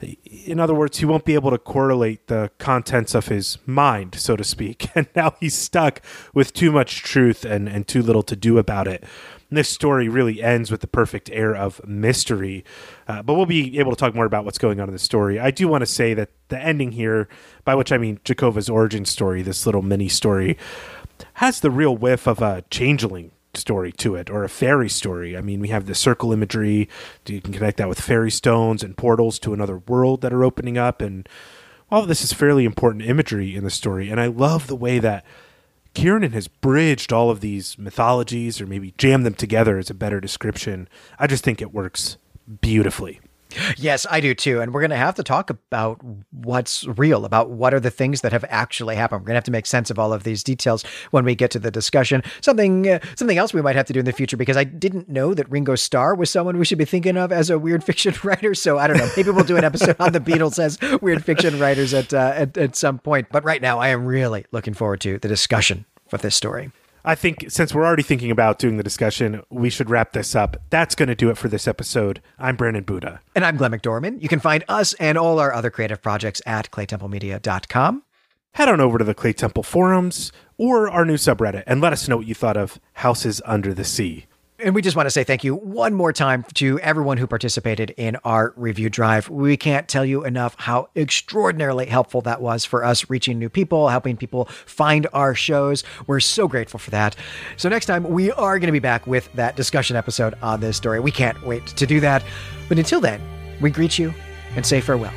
in other words, he won't be able to correlate the contents of his mind, so to speak. And now he's stuck with too much truth and, and too little to do about it. And this story really ends with the perfect air of mystery. Uh, but we'll be able to talk more about what's going on in the story. I do want to say that the ending here, by which I mean Jacova's origin story, this little mini story, has the real whiff of a changeling story to it or a fairy story. I mean, we have the circle imagery. You can connect that with fairy stones and portals to another world that are opening up. And all of this is fairly important imagery in the story. And I love the way that Kiernan has bridged all of these mythologies or maybe jammed them together is a better description. I just think it works beautifully. Yes, I do too. And we're going to have to talk about what's real, about what are the things that have actually happened. We're going to have to make sense of all of these details when we get to the discussion. Something uh, something else we might have to do in the future because I didn't know that Ringo Starr was someone we should be thinking of as a weird fiction writer. So I don't know. Maybe we'll do an episode on the Beatles as weird fiction writers at, uh, at at some point. But right now, I am really looking forward to the discussion for this story. I think since we're already thinking about doing the discussion, we should wrap this up. That's going to do it for this episode. I'm Brandon Buddha. And I'm Glenn McDorman. You can find us and all our other creative projects at claytemplemedia.com. Head on over to the Claytemple forums or our new subreddit and let us know what you thought of Houses Under the Sea. And we just want to say thank you one more time to everyone who participated in our review drive. We can't tell you enough how extraordinarily helpful that was for us reaching new people, helping people find our shows. We're so grateful for that. So, next time, we are going to be back with that discussion episode on this story. We can't wait to do that. But until then, we greet you and say farewell.